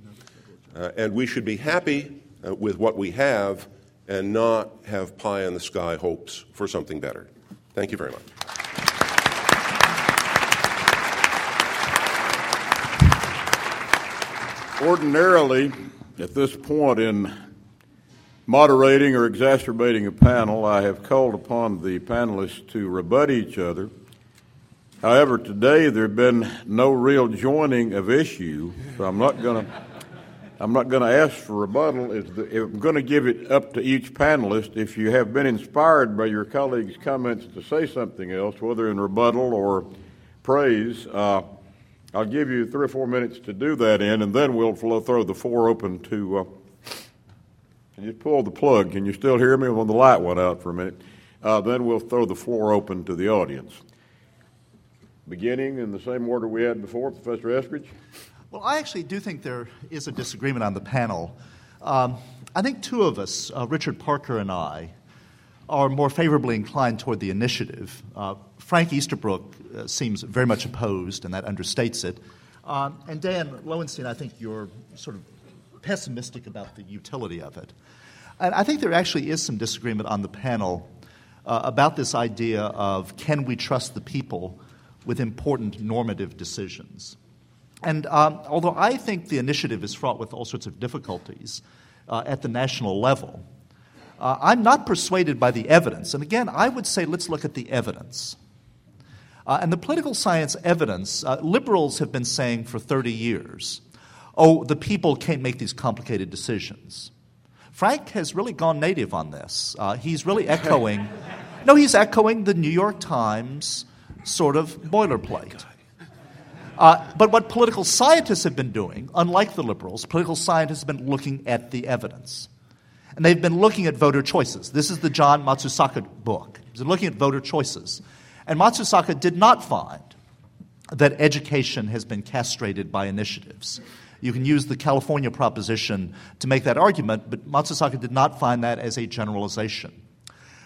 Speaker 7: Uh, and we should be happy uh, with what we have and not have pie in the sky hopes for something better. Thank you very much.
Speaker 2: Ordinarily, at this point in moderating or exacerbating a panel, I have called upon the panelists to rebut each other. However, today there have been no real joining of issue, so I'm not going to I'm not going to ask for rebuttal. I'm going to give it up to each panelist. If you have been inspired by your colleagues' comments to say something else, whether in rebuttal or praise, uh, I'll give you three or four minutes to do that in, and then we'll throw the floor open to. Uh, can you pull the plug? Can you still hear me when the light went out for a minute? Uh, then we'll throw the floor open to the audience. Beginning in the same order we had before, Professor Eskridge.
Speaker 3: Well, I actually do think there is a disagreement on the panel. Um, I think two of us, uh, Richard Parker and I, are more favorably inclined toward the initiative. Uh, Frank Easterbrook uh, seems very much opposed, and that understates it. Um, and Dan Lowenstein, I think you're sort of pessimistic about the utility of it. And I think there actually is some disagreement on the panel uh, about this idea of can we trust the people with important normative decisions. And um, although I think the initiative is fraught with all sorts of difficulties uh, at the national level, uh, I'm not persuaded by the evidence. And again, I would say let's look at the evidence. Uh, and the political science evidence, uh, liberals have been saying for 30 years oh, the people can't make these complicated decisions. Frank has really gone native on this. Uh, he's really echoing, no, he's echoing the New York Times sort of boilerplate. Uh, but what political scientists have been doing, unlike the liberals, political scientists have been looking at the evidence. And they've been looking at voter choices. This is the John Matsusaka book. He's looking at voter choices. And Matsusaka did not find that education has been castrated by initiatives. You can use the California proposition to make that argument, but Matsusaka did not find that as a generalization.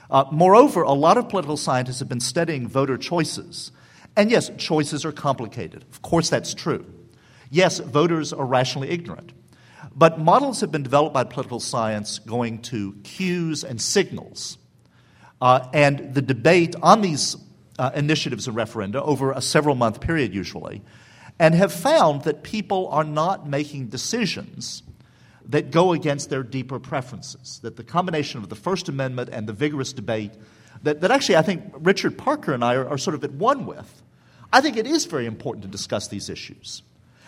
Speaker 3: Uh, moreover, a lot of political scientists have been studying voter choices and yes, choices are complicated. Of course, that's true. Yes, voters are rationally ignorant. But models have been developed by political science going to cues and signals. Uh, and the debate on these uh, initiatives and referenda over a several month period, usually, and have found that people are not making decisions that go against their deeper preferences. That the combination of the First Amendment and the vigorous debate that, that actually I think Richard Parker and I are, are sort of at one with. I think it is very important to discuss these issues.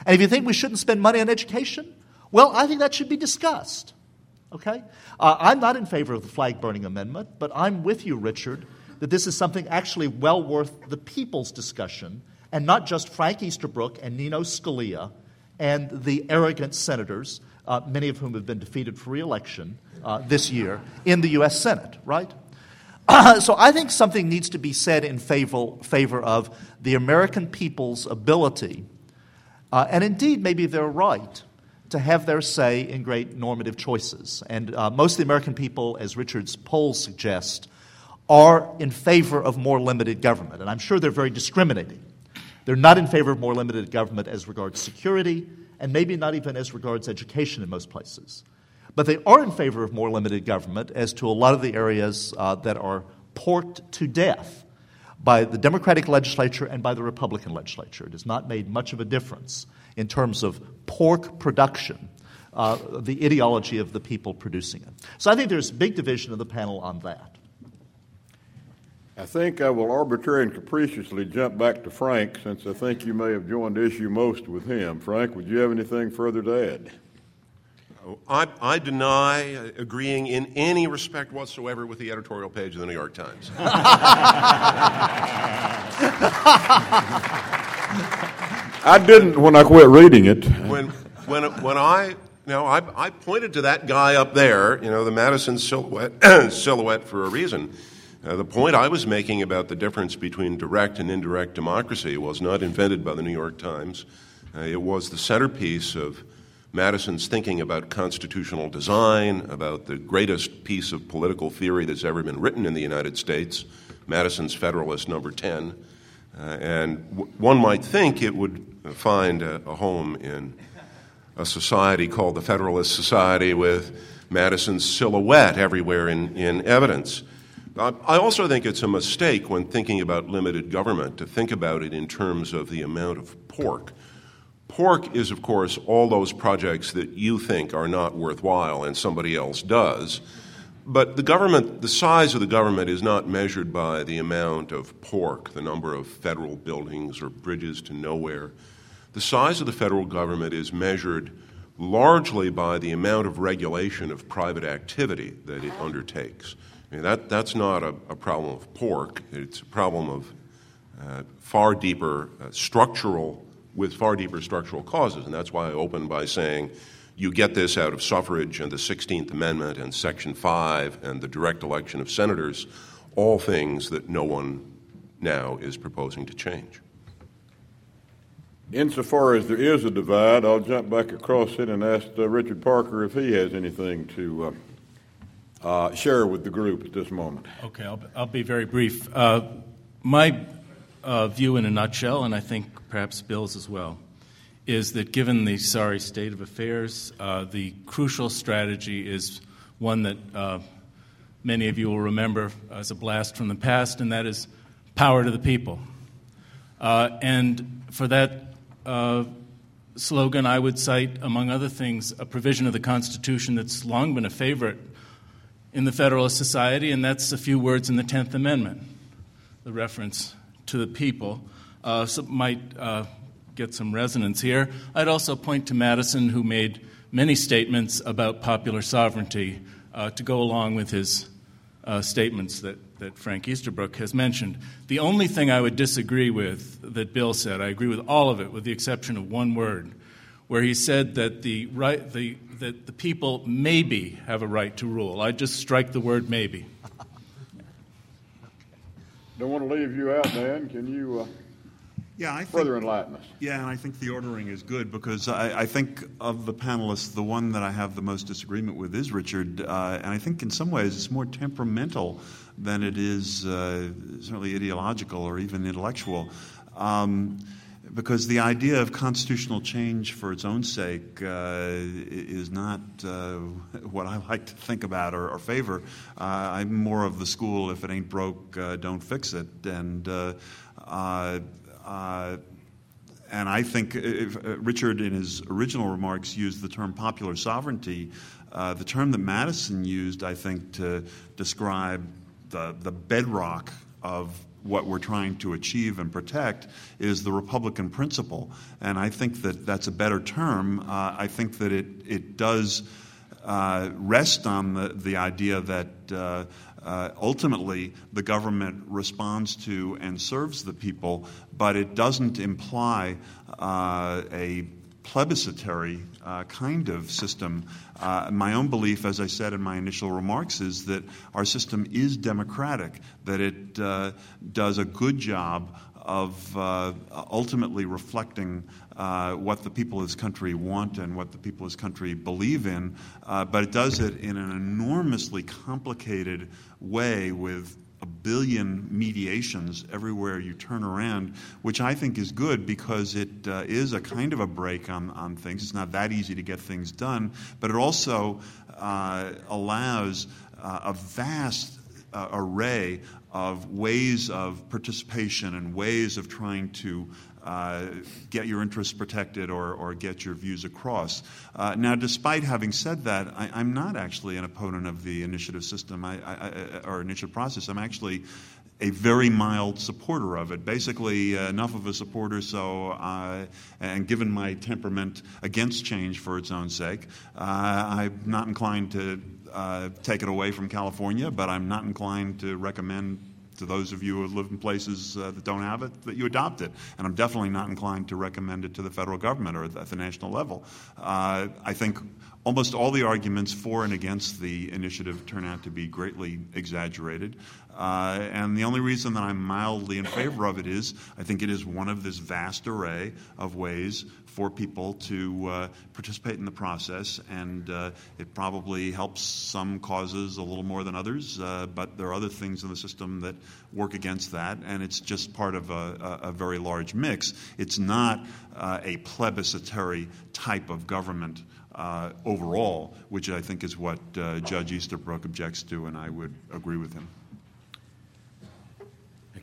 Speaker 3: And if you think we shouldn't spend money on education, well, I think that should be discussed. Okay? Uh, I'm not in favor of the flag burning amendment, but I'm with you, Richard, that this is something actually well worth the people's discussion and not just Frank Easterbrook and Nino Scalia and the arrogant senators, uh, many of whom have been defeated for reelection uh, this year in the U.S. Senate, right? so I think something needs to be said in favor, favor of the American people's ability, uh, and indeed, maybe their right, to have their say in great normative choices. And uh, most of the American people, as Richard's polls suggest, are in favor of more limited government. And I'm sure they're very discriminating. They're not in favor of more limited government as regards security, and maybe not even as regards education in most places. But they are in favor of more limited government as to a lot of the areas uh, that are porked to death by the Democratic legislature and by the Republican legislature. It has not made much of a difference in terms of pork production, uh, the ideology of the people producing it. So I think there's big division of the panel on that.
Speaker 2: I think I will arbitrarily and capriciously jump back to Frank since I think you may have joined issue most with him. Frank, would you have anything further to add?
Speaker 7: I, I, deny agreeing in any respect whatsoever with the editorial page of the New York Times.
Speaker 2: I didn't when I quit reading it.
Speaker 7: When, when, when I, know, I, I pointed to that guy up there, you know, the Madison silhouette, silhouette for a reason. Uh, the point I was making about the difference between direct and indirect democracy was not invented by the New York Times. Uh, it was the centerpiece of Madison's thinking about constitutional design, about the greatest piece of political theory that's ever been written in the United States, Madison's Federalist Number 10. Uh, and w- one might think it would find a, a, home in a society called the Federalist Society with Madison's silhouette everywhere in, in evidence. Um, I also think it's a mistake when thinking about limited government to think about it in terms of the amount of pork Pork is, of course, all those projects that you think are not worthwhile and somebody else does. But the government, the size of the government is not measured by the amount of pork, the number of federal buildings or bridges to nowhere. The size of the federal government is measured largely by the amount of regulation of private activity that it undertakes. I mean, that, that's not a, a, problem of pork, it's a problem of uh, far deeper uh, structural with far deeper structural causes. And that's why I opened by saying you get this out of suffrage and the 16th Amendment and Section 5 and the direct election of senators, all things that no one now is proposing to change.
Speaker 2: Insofar as there is a divide, I'll jump back across it and ask uh, Richard Parker if he has anything to uh, share with the group at this moment.
Speaker 6: Okay, I'll, I'll be very brief. Uh, my uh, view in a nutshell, and I think perhaps Bill's as well, is that given the sorry state of affairs, uh, the crucial strategy is one that uh, many of you will remember as a blast from the past, and that is power to the people. Uh, and for that slogan, I would cite, among other things, a provision of the Constitution that's long been a favorite in the Federalist Society, and that's a few words in the Tenth Amendment, the reference to the people uh, so might uh, get some resonance here. I'd also point to Madison, who made many statements about popular sovereignty uh, to go along with his uh, statements that, that Frank Easterbrook has mentioned. The only thing I would disagree with that Bill said, I agree with all of it, with the exception of one word, where he said that the, right, the, that the people maybe have a right to rule. I'd just strike the word maybe.
Speaker 2: Don't want to leave you out, Dan. Can you uh,
Speaker 5: yeah, I think,
Speaker 2: further enlighten us?
Speaker 5: Yeah, and I think the ordering is good because I, I, think of the panelists, the one that I have the most disagreement with is Richard, uh, and I think in some ways it's more temperamental than it is uh, certainly ideological or even intellectual. Um, because the idea of constitutional change for its own sake uh, is not uh, what I like to think about or, or favor. Uh, I'm more of the school if it ain't broke, uh, don't fix it. And uh, uh, and I think if, Richard, in his original remarks, used the term popular sovereignty. The term that Madison used, I think, to describe the, the bedrock of what we're trying to achieve and protect is the Republican principle. And I think that that's a better term. Uh, I think that it, it does uh, rest on the, the idea that uh, uh, ultimately the government responds to and serves the people, but it doesn't imply uh, a plebiscitary uh, kind of system. Uh, my own belief, as I said in my initial remarks, is that our system is democratic, that it uh, does a good job of uh, ultimately reflecting uh, what the people of this country want and what the people of this country believe in, uh, but it does it in an enormously complicated way with a billion mediations everywhere you turn around, which I think is good because it uh, is a kind of a brake on, on things. It's not that easy to get things done, but it also uh, allows uh, a vast uh, array of ways of participation and ways of trying to uh, get your interests protected or, or get your views across. Uh, now, despite having said that, I, am not actually an opponent of the initiative system I, I, or initiative process. I'm actually a very mild supporter of it. Basically, uh, enough of a supporter so, uh, and given my temperament against change for its own sake, uh, I'm not inclined to uh, take it away from California, but I'm not inclined to recommend to those of you who live in places uh, that don't have it, that you adopt it. And I'm definitely not inclined to recommend it to the federal government or at the national level. Uh, I think almost all the arguments for and against the initiative turn out to be greatly exaggerated. Uh, and the only reason that I'm mildly in favor of it is I think it is one of this vast array of ways for people to uh, participate in the process, and uh, it probably helps some causes a little more than others, uh, but there are other things in the system that work against that, and it's just part of a, a, very large mix. It's not uh, a plebiscitary type of government. Uh, overall, which I think is what uh, Judge Easterbrook objects to, and I would agree with him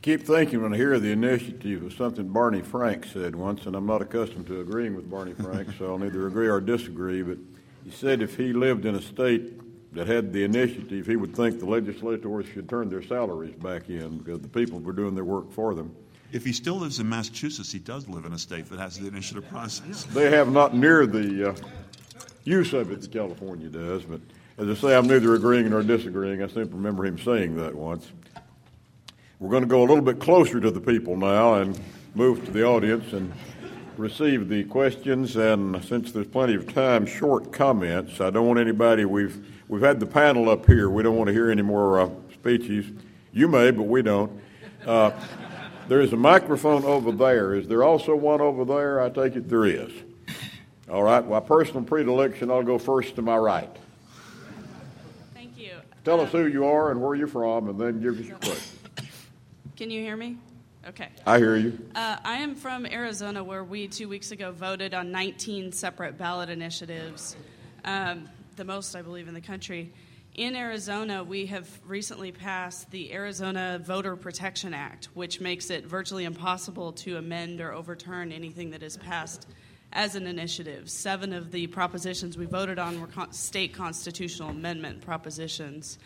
Speaker 2: keep thinking when I hear the initiative of something Barney Frank said once, and I'm not accustomed to agreeing with Barney Frank, so I'll neither agree or disagree. But he said if he lived in a state that had the initiative, he would think the legislators should turn their salaries back in because the people were doing their work for them.
Speaker 5: If he still lives in Massachusetts, he does live in a state that has the initiative process.
Speaker 2: They have not near the uh, use of it that California does, but as I say, I'm neither agreeing nor disagreeing. I simply remember him saying that once. We're going to go a little bit closer to the people now and move to the audience and receive the questions. And since there's plenty of time, short comments. I don't want anybody. We've we've had the panel up here. We don't want to hear any more uh, speeches. You may, but we don't. Uh, there is a microphone over there. Is there also one over there? I take it there is. All right. By personal predilection, I'll go first to my right.
Speaker 8: Thank you.
Speaker 2: Tell us who you are and where you're from, and then give us your question.
Speaker 8: Can you hear me? Okay.
Speaker 2: I hear you.
Speaker 8: Uh, I am from Arizona, where we two weeks ago voted on 19 separate ballot initiatives, um, the most, I believe, in the country. In Arizona, we have recently passed the Arizona Voter Protection Act, which makes it virtually impossible to amend or overturn anything that is passed as an initiative. Seven of the propositions we voted on were con- state constitutional amendment propositions.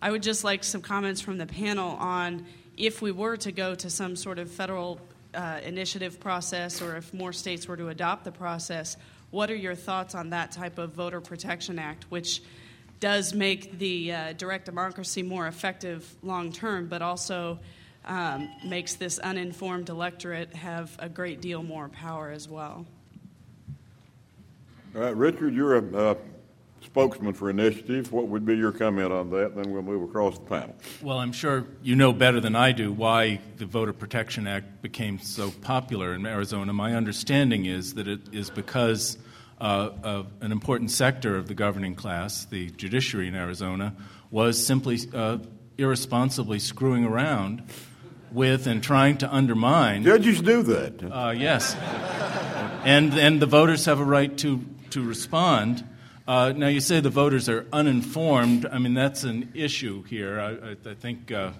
Speaker 8: I would just like some comments from the panel on if we were to go to some sort of federal uh, initiative process or if more states were to adopt the process, what are your thoughts on that type of Voter Protection Act, which does make the uh, direct democracy more effective long term, but also um, makes this uninformed electorate have a great deal more power as well?
Speaker 2: Richard, you're a spokesman for initiative. What would be your comment on that? Then we'll move across the panel.
Speaker 6: Well, I'm sure you know better than I do why the Voter Protection Act became so popular in Arizona. My understanding is that it is because uh, of an important sector of the governing class, the judiciary in Arizona, was simply uh, irresponsibly screwing around with and trying to undermine.
Speaker 2: Judges do that.
Speaker 6: Uh, yes. and, and the voters have a right to, to respond. Uh, now, you say the voters are uninformed. I mean, that's an issue here. I, I, I think uh,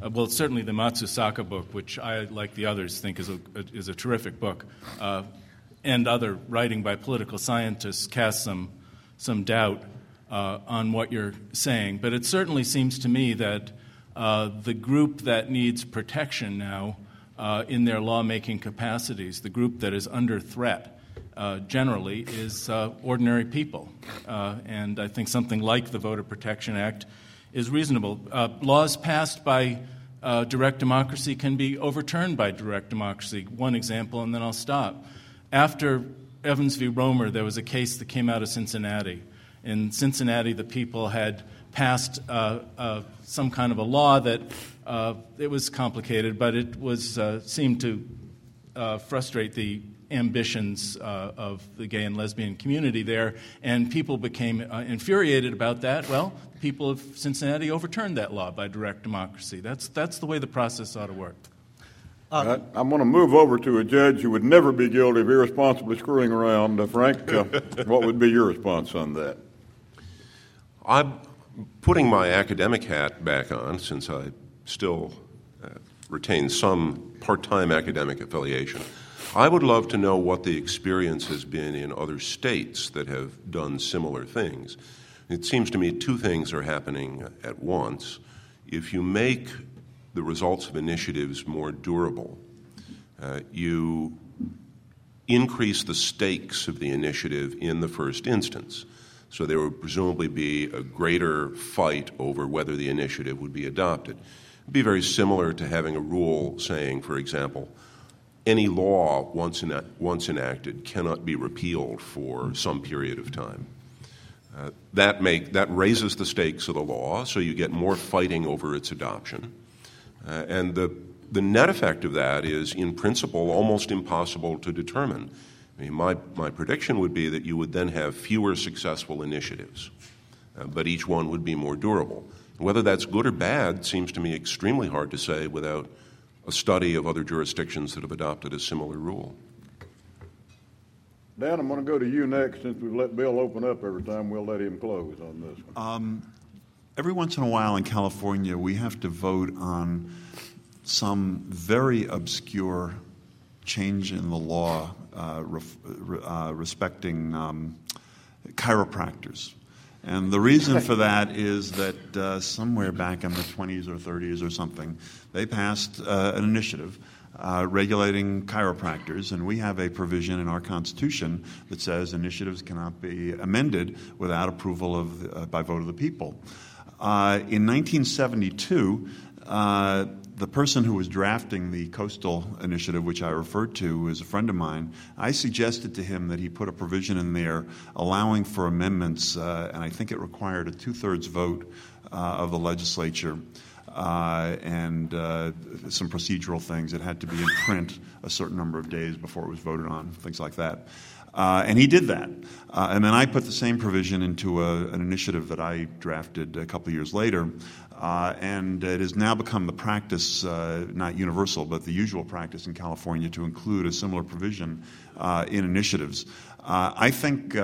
Speaker 6: uh, well, certainly the Matsusaka book, which I, like the others, think is a, is a terrific book, uh, and other writing by political scientists cast some, some doubt uh, on what you're saying. But it certainly seems to me that the group that needs protection now in their lawmaking capacities, the group that is under threat, uh, generally is uh, ordinary people. Uh, and I think something like the Voter Protection Act is reasonable. Uh, laws passed by uh, direct democracy can be overturned by direct democracy. One example, and then I'll stop. After Evans v. Romer, there was a case that came out of Cincinnati. In Cincinnati, the people had passed uh, some kind of a law that it was complicated, but it was seemed to frustrate the ambitions uh, of the gay and lesbian community there, and people became uh, infuriated about that. Well, people of Cincinnati overturned that law by direct democracy. That's, that's the way the process ought to work.
Speaker 2: Uh, I'm going to move over to a judge who would never be guilty of irresponsibly screwing around. Uh, Frank, uh, what would be your response on that?
Speaker 7: I'm putting my academic hat back on since I still uh, retain some part time academic affiliation. I would love to know what the experience has been in other states that have done similar things. It seems to me two things are happening at once. If you make the results of initiatives more durable, uh, you increase the stakes of the initiative in the first instance. So there would presumably be a greater fight over whether the initiative would be adopted. It would be very similar to having a rule saying, for example, any law once, ena- once enacted cannot be repealed for some period of time. Uh, that, make, that raises the stakes of the law, so you get more fighting over its adoption. Uh, and the, the net effect of that is, in principle, almost impossible to determine. I mean, my, my prediction would be that you would then have fewer successful initiatives, uh, but each one would be more durable. Whether that's good or bad seems to me extremely hard to say without a study of other jurisdictions that have adopted a similar rule.
Speaker 2: Dan, I'm going to go to you next since we've let Bill open up every time. We'll let him close on this one.
Speaker 5: Um, every once in a while in California, we have to vote on some very obscure change in the law uh, ref, uh, respecting um, chiropractors. And the reason for that is that uh, somewhere back in the 20s or 30s or something, they passed uh, an initiative uh, regulating chiropractors, and we have a provision in our Constitution that says initiatives cannot be amended without approval of, uh, by vote of the people. Uh, in 1972, uh, the person who was drafting the coastal initiative, which I referred to, is a friend of mine. I suggested to him that he put a provision in there allowing for amendments, uh, and I think it required a two thirds vote uh, of the legislature. Uh, and uh, some procedural things. It had to be in print a certain number of days before it was voted on, things like that. Uh, and he did that. Uh, and then I put the same provision into a, an initiative that I drafted a couple of years later. Uh, and it has now become the practice, uh, not universal, but the usual practice in California to include a similar provision uh, in initiatives. Uh, I think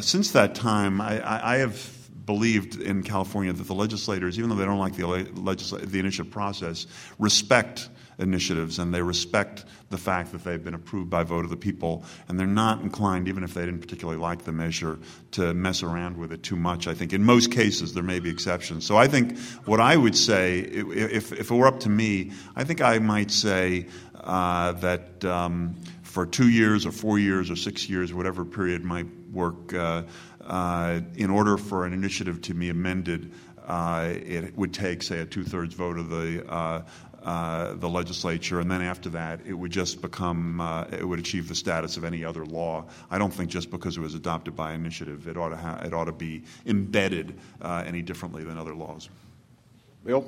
Speaker 5: since that time, I, I have believed in California that the legislators, even though they don't like the, legisl- the initiative process, respect initiatives and they respect the fact that they've been approved by vote of the people and they're not inclined, even if they didn't particularly like the measure, to mess around with it too much. I think in most cases there may be exceptions. So I think what I would say, if, if it were up to me, I think I might say uh, that. Um, for two years or four years or six years, whatever period might work, uh, uh, in order for an initiative to be amended, uh, it would take, say, a two thirds vote of the uh, uh, the legislature, and then after that, it would just become, uh, it would achieve the status of any other law. I don't think just because it was adopted by initiative, it ought to, ha- it ought to be embedded uh, any differently than other laws.
Speaker 2: Bill?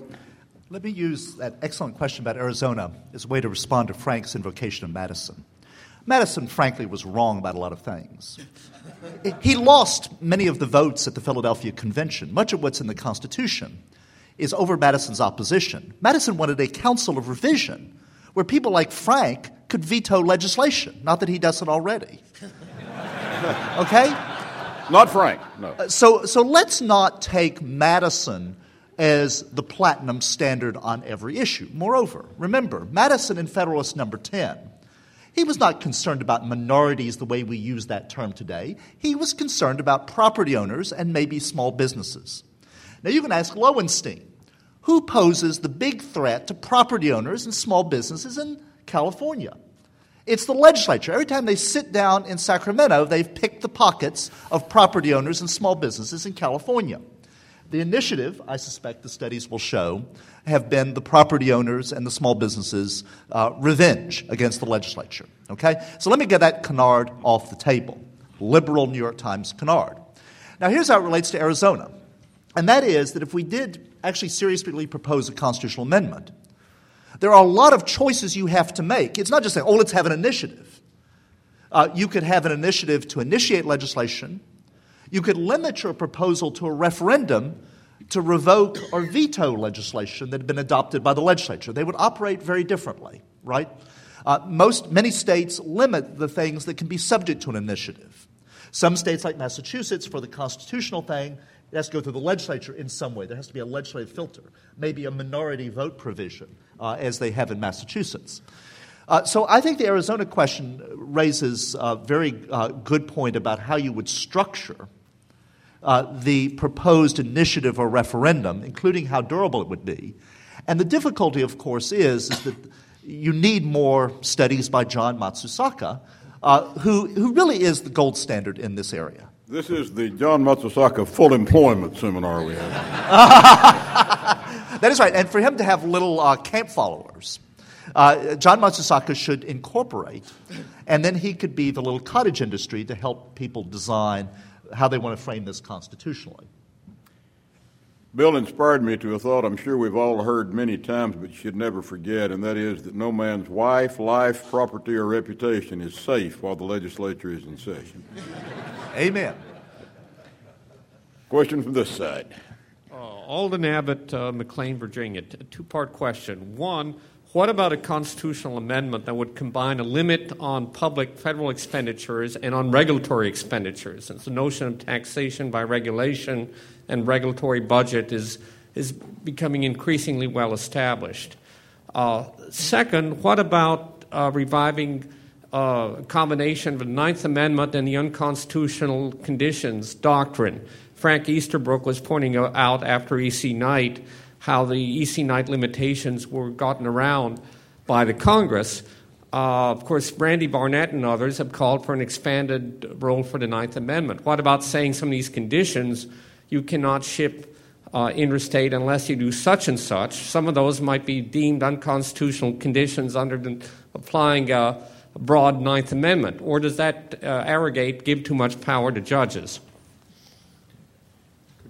Speaker 3: Let me use that excellent question about Arizona as a way to respond to Frank's invocation of Madison. Madison, frankly, was wrong about a lot of things. he lost many of the votes at the Philadelphia Convention, much of what's in the Constitution is over Madison's opposition. Madison wanted a council of revision where people like Frank could veto legislation. Not that he does it already. okay?
Speaker 2: Not Frank, no.
Speaker 3: Uh, so, so let's not take Madison as the platinum standard on every issue. Moreover, remember, Madison in Federalist number 10, he was not concerned about minorities the way we use that term today. He was concerned about property owners and maybe small businesses. Now you can ask Lowenstein, who poses the big threat to property owners and small businesses in California? It's the legislature. Every time they sit down in Sacramento, they've picked the pockets of property owners and small businesses in California. The initiative, I suspect the studies will show, have been the property owners and the small businesses' uh, revenge against the legislature. Okay? So let me get that canard off the table. Liberal New York Times canard. Now, here's how it relates to Arizona. And that is that if we did actually seriously propose a constitutional amendment, there are a lot of choices you have to make. It's not just saying, oh, let's have an initiative. Uh, you could have an initiative to initiate legislation you could limit your proposal to a referendum to revoke or veto legislation that had been adopted by the legislature. They would operate very differently, right? Uh, most, many states limit the things that can be subject to an initiative. Some states, like Massachusetts, for the constitutional thing, it has to go through the legislature in some way. There has to be a legislative filter, maybe a minority vote provision, uh, as they have in Massachusetts. Uh, so I think the Arizona question raises a very uh, good point about how you would structure uh, the proposed initiative or referendum, including how durable it would be. And the difficulty, of course, is, is that you need more studies by John Matsusaka, uh, who, who really is the gold standard in this area.
Speaker 2: This is the John Matsusaka full employment seminar we have.
Speaker 3: that is right. And for him to have little uh, camp followers, uh, John Matsusaka should incorporate, and then he could be the little cottage industry to help people design how they want to frame this constitutionally.
Speaker 2: Bill inspired me to a thought I'm sure we've all heard many times but should never forget, and that is that no man's wife, life, property, or reputation is safe while the legislature is in session.
Speaker 3: Amen.
Speaker 2: Question from this side.
Speaker 9: Uh, Alden Abbott, uh, McLean, Virginia. A two part question. One, what about a constitutional amendment that would combine a limit on public federal expenditures and on regulatory expenditures? It's the notion of taxation by regulation and regulatory budget is, is becoming increasingly well established. Uh, second, what about uh, reviving uh, a combination of the Ninth Amendment and the unconstitutional conditions doctrine? Frank Easterbrook was pointing out after E.C. Knight how the EC Knight limitations were gotten around by the Congress. Uh, of course, Randy Barnett and others have called for an expanded role for the Ninth Amendment. What about saying some of these conditions you cannot ship uh, interstate unless you do such and such? Some of those might be deemed unconstitutional conditions under the, applying a, a, broad Ninth Amendment. Or does that uh, arrogate, give too much power to judges?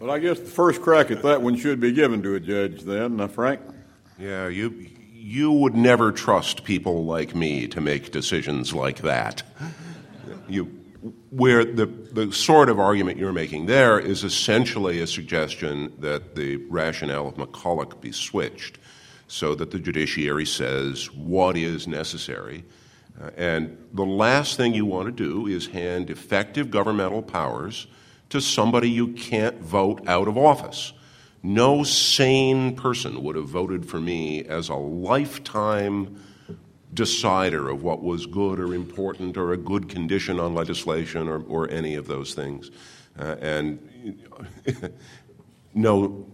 Speaker 2: Well, I guess the first crack at that one should be given to a judge then, uh, Frank.
Speaker 7: Yeah, you you would never trust people like me to make decisions like that. You, where the, the sort of argument you're making there is essentially a suggestion that the rationale of McCulloch be switched so that the judiciary says what is necessary. Uh, and the last thing you want to do is hand effective governmental powers to somebody you can't vote out of office. No sane person would have voted for me as a lifetime decider of what was good or important or a good condition on legislation or, or any of those things. Uh, and no,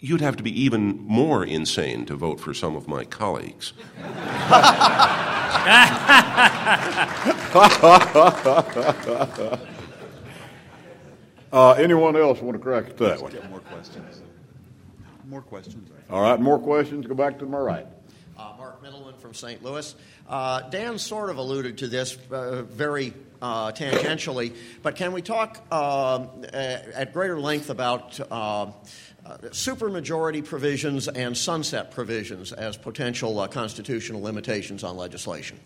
Speaker 7: you'd have to be even more insane to vote for some of my colleagues.
Speaker 2: Uh, anyone else want to crack at that one?
Speaker 5: more questions. More questions.
Speaker 2: All right, more questions. Go back to my right.
Speaker 4: Uh, Mark Middleman from St. Louis. Uh, Dan sort of alluded to this uh, very uh, tangentially, but can we talk um, at greater length about uh, supermajority provisions and sunset provisions as potential uh, constitutional limitations on legislation?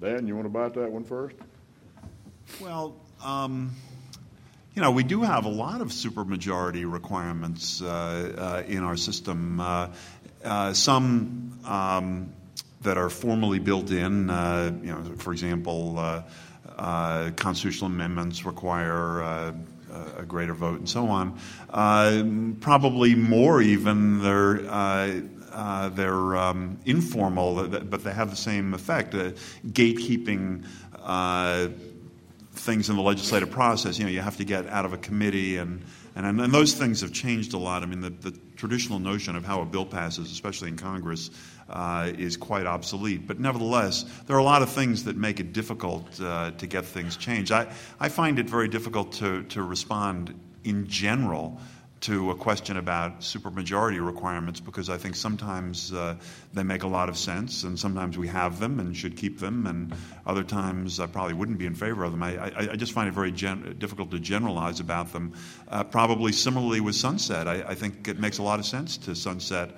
Speaker 2: Dan, you want to bite that one first?
Speaker 5: Well, um, you know, we do have a lot of supermajority requirements uh, uh, in our system. Uh, uh some um, that are formally built in, uh, you know, for example, uh, constitutional amendments require a greater vote and so on. Probably more even they're uh, they're um, informal, but they have the same effect. Uh, gatekeeping uh, things in the legislative process. You know, you have to get out of a committee, and and, and those things have changed a lot. I mean, the, the traditional notion of how a bill passes, especially in Congress, uh, is quite obsolete. But nevertheless, there are a lot of things that make it difficult uh, to get things changed. I, I find it very difficult to, to respond in general to a question about supermajority requirements because I think sometimes uh, they make a lot of sense, and sometimes we have them and should keep them, and other times I probably wouldn't be in favor of them. I, I, I just find it very gen- difficult to generalize about them. Uh, probably similarly with sunset, I, I, think it makes a lot of sense to sunset.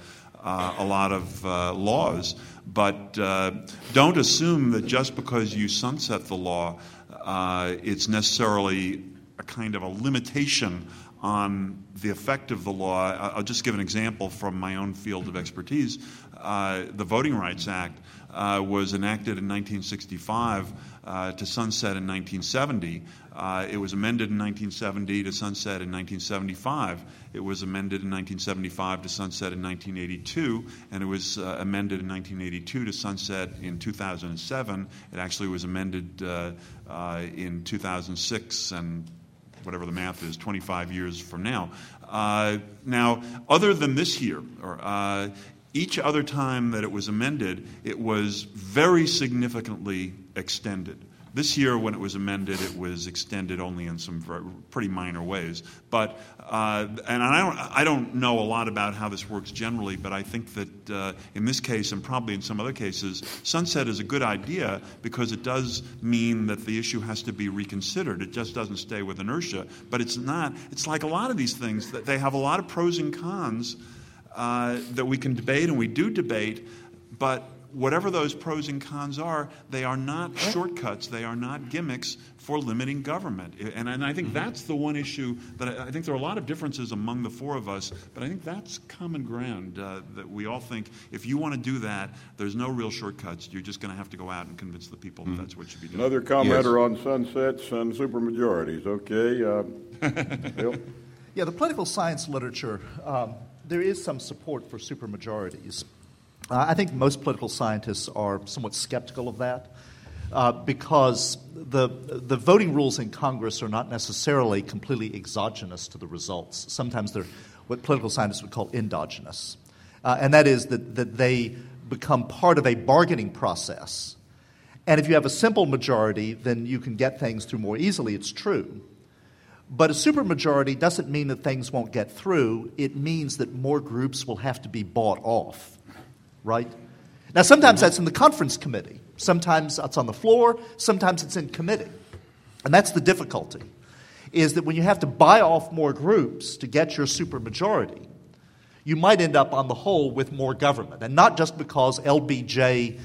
Speaker 5: Uh, a lot of uh, laws, but uh, don't assume that just because you sunset the law, uh, it's necessarily a kind of a limitation on the effect of the law. I'll just give an example from my own field of expertise. Uh, the Voting Rights Act uh, was enacted in 1965 uh, to sunset in 1970. Uh, it was amended in 1970 to sunset in 1975. It was amended in 1975 to sunset in 1982, and it was uh, amended in 1982 to sunset in 2007. It actually was amended uh, in 2006 and whatever the math is, 25 years from now. Uh, now, other than this year, or, uh, each other time that it was amended, it was very significantly extended. This year, when it was amended, it was extended only in some pretty minor ways. But uh, and I don't I don't know a lot about how this works generally, but I think that uh, in this case and probably in some other cases, sunset is a good idea because it does mean that the issue has to be reconsidered. It just doesn't stay with inertia. But it's not. It's like a lot of these things that they have a lot of pros and cons uh, that we can debate and we do debate, but whatever those pros and cons are, they are not shortcuts, they are not gimmicks for limiting government. And, and I think mm-hmm. that's the one issue that I, I, think there are a lot of differences among the four of us, but I think that's common ground uh, that we all think if you want to do that, there's no real shortcuts. You're just going to have to go out and convince the people mm-hmm. that that's what you should be doing.
Speaker 2: Another commenter yes. on sunsets and supermajorities. Okay. Uh,
Speaker 3: Yeah, the political science literature, um, there is some support for supermajorities. Uh, I think most political scientists are somewhat skeptical of that uh, because the, the voting rules in Congress are not necessarily completely exogenous to the results. Sometimes they're what political scientists would call endogenous. Uh, and that is that, that they become part of a bargaining process. And if you have a simple majority, then you can get things through more easily, it's true. But a supermajority doesn't mean that things won't get through, it means that more groups will have to be bought off right? Now, sometimes that's in the conference committee, sometimes that's on the floor, sometimes it's in committee. And that's the difficulty, is that when you have to buy off more groups to get your supermajority, you might end up on the whole with more government. And not just because LBJ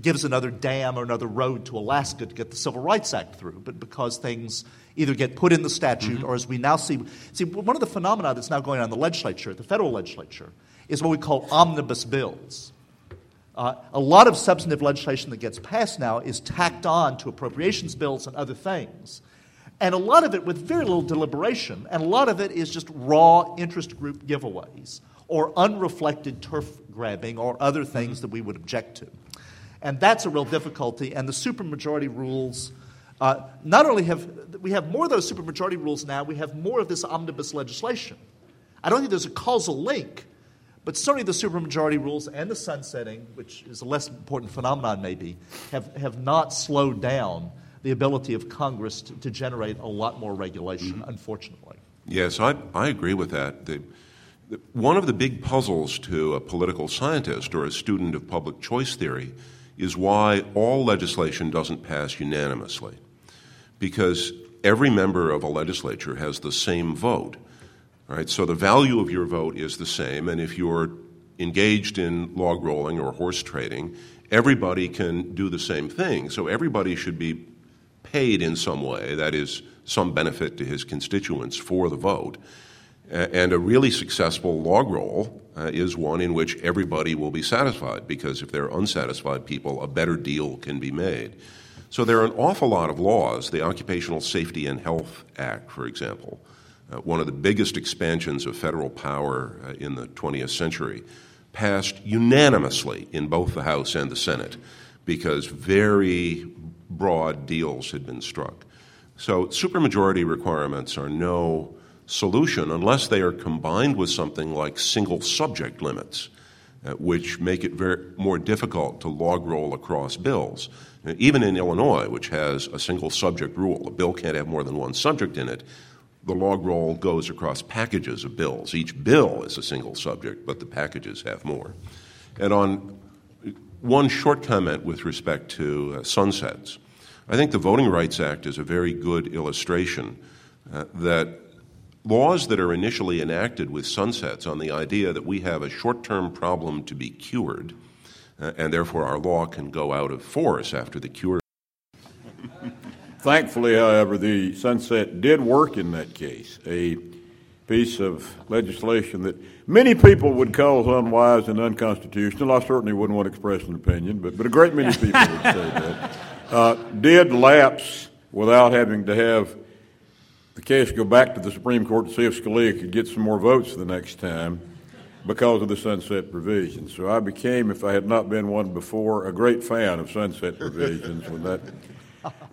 Speaker 3: gives another dam or another road to Alaska to get the Civil Rights Act through, but because things either get put in the statute mm-hmm. or as we now see. See, one of the phenomena that's now going on in the legislature, the federal legislature, is what we call omnibus bills. Uh, a lot of substantive legislation that gets passed now is tacked on to appropriations bills and other things. And a lot of it with very little deliberation, and a lot of it is just raw interest group giveaways or unreflected turf grabbing or other things that we would object to. And that's a real difficulty. And the supermajority rules, uh, not only have we have more of those supermajority rules now, we have more of this omnibus legislation. I don't think there's a causal link but certainly the supermajority rules and the sunsetting, which is a less important phenomenon maybe, have, have not slowed down the ability of Congress to, to generate a lot more regulation, mm-hmm. unfortunately.
Speaker 7: Yes, I, I agree with that. The, the, one of the big puzzles to a political scientist or a student of public choice theory is why all legislation doesn't pass unanimously. Because every member of a legislature has the same vote. Right? So the value of your vote is the same, and if you're engaged in log rolling or horse trading, everybody can do the same thing. So everybody should be paid in some way, that is, some benefit to his constituents for the vote. And a really successful log roll uh, is one in which everybody will be satisfied because if there are unsatisfied people, a better deal can be made. So there are an awful lot of laws, the Occupational Safety and Health Act, for example, uh, one of the biggest expansions of federal power uh, in the 20th century, passed unanimously in both the House and the Senate because very broad deals had been struck. So supermajority requirements are no solution unless they are combined with something like single subject limits, uh, which make it very, more difficult to log roll across bills. Uh, even in Illinois, which has a single subject rule, a bill can't have more than one subject in it. The log roll goes across packages of bills. Each bill is a single subject, but the packages have more. And on one short comment with respect to uh, sunsets. I think the Voting Rights Act is a very good illustration uh, that laws that are initially enacted with sunsets on the idea that we have a short term problem to be cured, uh, and therefore our law can go out of force after the cure.
Speaker 2: Thankfully, however, the sunset did work in that case. A piece of legislation that many people would call unwise and unconstitutional. I certainly wouldn't want to express an opinion, but, but a great many people would say that. Uh, did lapse without having to have the case go back to the Supreme Court to see if Scalia could get some more votes the next time because of the sunset provision. So I became, if I had not been one before, a great fan of sunset provisions when that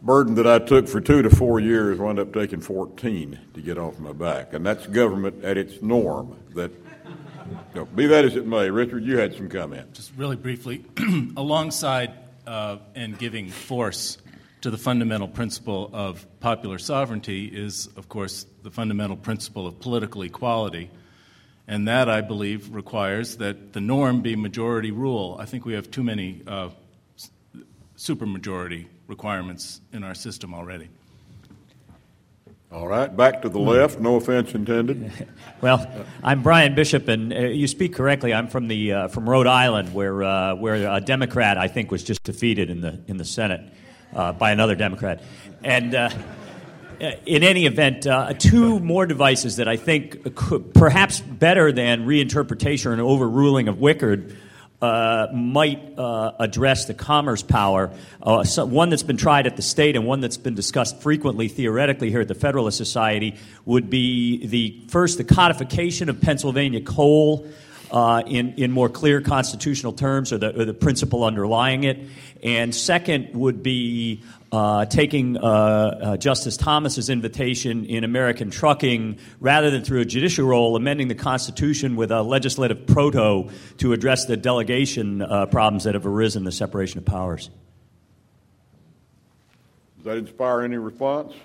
Speaker 2: burden that I took for two to four years wound up taking 14 to get off my back. And that's government at its norm. That, you know, be that as it may, Richard, you had some comments.
Speaker 6: Just really briefly, alongside uh, and giving force to the fundamental principle of popular sovereignty is, of course, the fundamental principle of political equality. And that, I believe, requires that the norm be majority rule. I think we have too many uh, supermajority requirements in our system already.
Speaker 2: All right, back to the left. No offense intended.
Speaker 10: well, I'm Brian Bishop, and uh, you speak correctly. I'm from the uh, from Rhode Island, where uh, where a Democrat I think was just defeated in the in the Senate uh, by another Democrat, and. Uh, in any event, uh, two more devices that I think could, perhaps better than reinterpretation and overruling of Wickard uh, might uh, address the commerce power. Uh, so one that's been tried at the state and one that's been discussed frequently theoretically here at the Federalist Society would be the first the codification of Pennsylvania coal. Uh, in, in more clear constitutional terms, or the, or the principle underlying it. And second would be uh, taking uh, uh, Justice Thomas's invitation in American trucking, rather than through a judicial role, amending the Constitution with a legislative proto to address the delegation uh, problems that have arisen, the separation of powers.
Speaker 2: Does that inspire any response?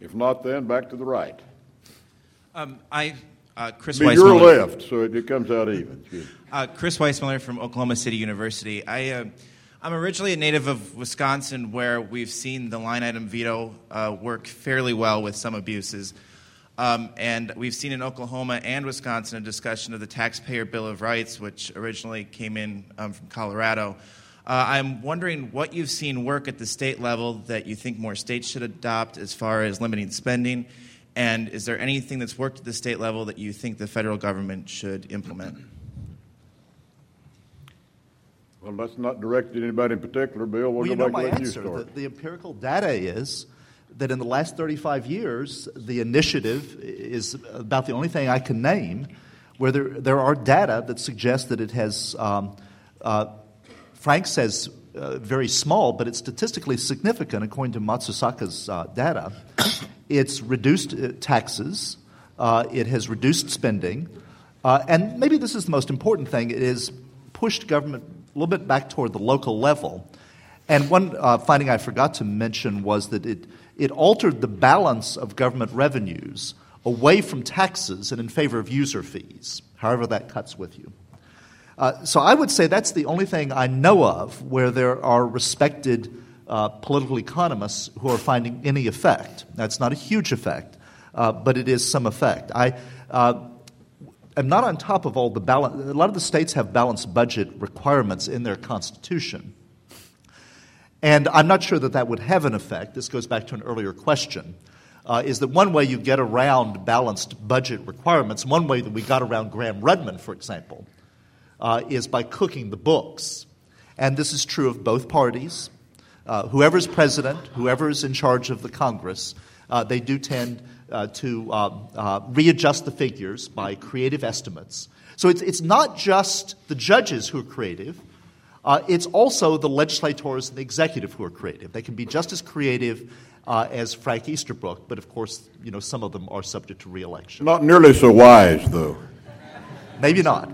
Speaker 2: If not, then back to the right.
Speaker 11: Um, I, uh, Chris
Speaker 2: Be your left, so it, it comes out even.
Speaker 11: Chris Weissmuller from Oklahoma City University. I I'm originally a native of Wisconsin, where we've seen the line item veto uh, work fairly well with some abuses. Um, and we've seen in Oklahoma and Wisconsin a discussion of the Taxpayer Bill of Rights, which originally came in um, from Colorado. Uh, I'm wondering what you've seen work at the state level that you think more states should adopt as far as limiting spending. And is there anything that's worked at the state level that you think the federal government should implement?
Speaker 2: Well, that's not directed at anybody in particular, Bill. We'll,
Speaker 3: well
Speaker 2: go
Speaker 3: you know
Speaker 2: back
Speaker 3: my
Speaker 2: to let
Speaker 3: answer.
Speaker 2: you start.
Speaker 3: The, the empirical data is that in the last 35 years, the initiative is about the only thing I can name where there, there are data that suggest that it has, um, uh, Frank says, uh, very small, but it's statistically significant according to Matsusaka's uh, data. It's reduced uh, taxes, uh, it has reduced spending, uh, and maybe this is the most important thing it has pushed government a little bit back toward the local level. And one uh, finding I forgot to mention was that it, it altered the balance of government revenues away from taxes and in favor of user fees, however that cuts with you. Uh, so I would say that's the only thing I know of where there are respected uh, political economists who are finding any effect. That's not a huge effect, uh, but it is some effect. I, uh, am not on top of all the balance. A lot of the states have balanced budget requirements in their constitution. And I'm not sure that that would have an effect. This goes back to an earlier question. Uh, is that one way you get around balanced budget requirements? One way that we got around Gramm-Rudman, for example, uh, is by cooking the books. And this is true of both parties. Uh, whoever's president, whoever's in charge of the Congress, uh, they do tend uh, to uh, uh, readjust the figures by creative estimates. So it's, it's not just the judges who are creative, uh, it's also the legislators and the executive who are creative. They can be just as creative as Frank Easterbrook, but of course, you know, some of them are subject to reelection.
Speaker 2: Not nearly so wise, though.
Speaker 3: Maybe not.